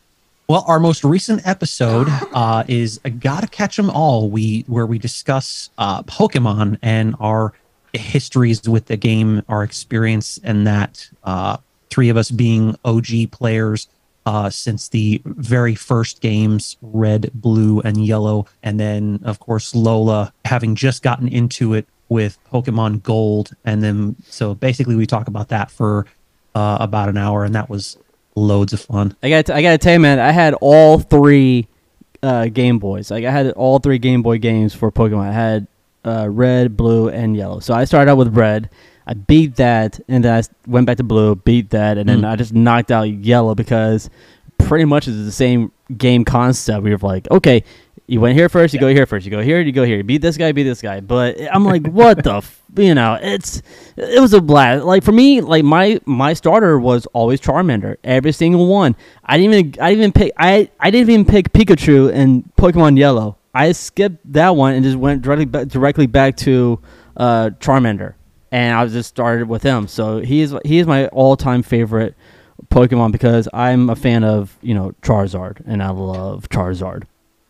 Well, our most recent episode uh, is "Gotta Catch 'Em All," we where we discuss uh, Pokemon and our histories with the game, our experience, and that uh, three of us being OG players uh, since the very first games, Red, Blue, and Yellow, and then of course Lola having just gotten into it with Pokemon Gold, and then so basically we talk about that for uh, about an hour, and that was loads of fun. I got I got to tell you, man, I had all three uh, Game Boys. Like I had all three Game Boy games for Pokemon. I had uh, red, blue, and yellow. So I started out with red. I beat that, and then I went back to blue, beat that, and then Mm. I just knocked out yellow because pretty much it's the same game concept. We were like, okay, you went here first, you go here first, you go here, you go here, you beat this guy, beat this guy. But I'm like, what the, f-? you know, it's it was a blast. Like for me, like my my starter was always Charmander, every single one. I didn't even I didn't even pick I I didn't even pick Pikachu in Pokemon Yellow. I skipped that one and just went directly back, directly back to uh, Charmander, and I just started with him. So he is he is my all time favorite Pokemon because I'm a fan of you know Charizard, and I love Charizard.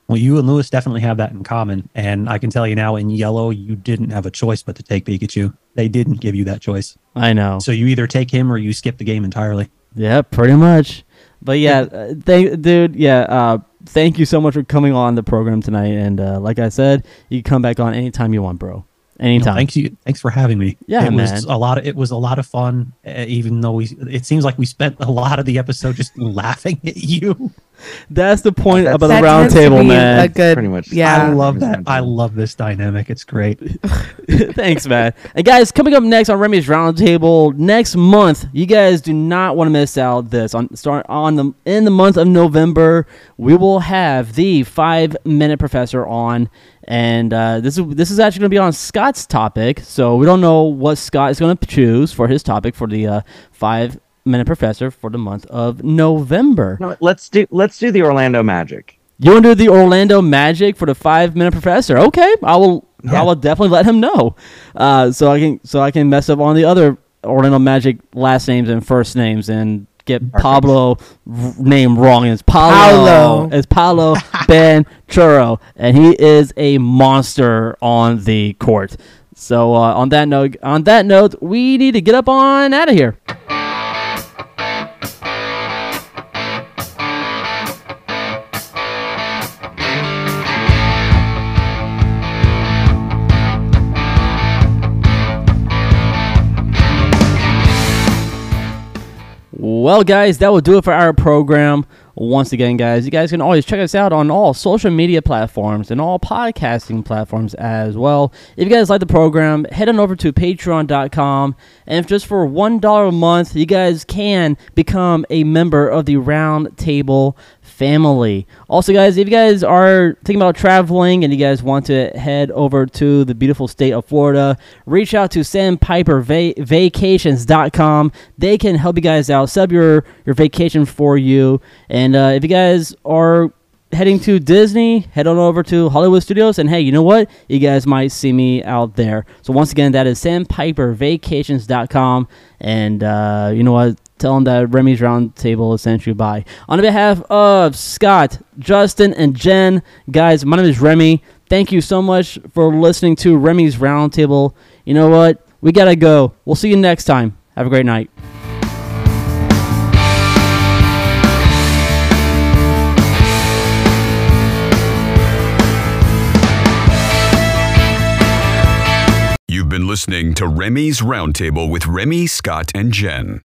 Well, you and Lewis definitely have that in common. And I can tell you now, in yellow, you didn't have a choice but to take Pikachu. They didn't give you that choice. I know. So you either take him or you skip the game entirely. Yeah, pretty much. But yeah, uh, thank, dude. Yeah, uh, thank you so much for coming on the program tonight. And uh, like I said, you can come back on anytime you want, bro. No, Anytime. thanks you. Thanks for having me. Yeah, it was a lot. Of, it was a lot of fun. Uh, even though we, it seems like we spent a lot of the episode just laughing at you. That's the point That's- about the That round table, man. A good, Pretty much. Yeah. I love that. I love this dynamic. It's great. Thanks, man. And guys, coming up next on Remy's Roundtable next month, you guys do not want to miss out this. On start on the in the month of November, we will have the five minute professor on, and uh, this is this is actually going to be on Scott's topic. So we don't know what Scott is going to choose for his topic for the uh, five minute professor for the month of November. No, let's do let's do the Orlando Magic. You want to do the Orlando Magic for the five minute professor? Okay, I will. I will definitely let him know, uh, so I can so I can mess up on the other Orlando Magic last names and first names and get Pablo r- name wrong. It's Paolo. Paolo. It's Paolo Ben Churro, and he is a monster on the court. So uh, on that note, on that note, we need to get up on out of here. Well, guys, that will do it for our program. Once again, guys, you guys can always check us out on all social media platforms and all podcasting platforms as well. If you guys like the program, head on over to patreon.com. And if just for $1 a month, you guys can become a member of the Round Table family. Also, guys, if you guys are thinking about traveling and you guys want to head over to the beautiful state of Florida, reach out to sam piper sandpipervacations.com. They can help you guys out, sub your, your vacation for you. And uh, if you guys are heading to Disney, head on over to Hollywood Studios, and hey, you know what? You guys might see me out there. So once again, that is sandpipervacations.com, and uh, you know what? Tell them that Remy's Roundtable sent you by. On behalf of Scott, Justin, and Jen, guys, my name is Remy. Thank you so much for listening to Remy's Roundtable. You know what? We gotta go. We'll see you next time. Have a great night. You've been listening to Remy's Roundtable with Remy, Scott, and Jen.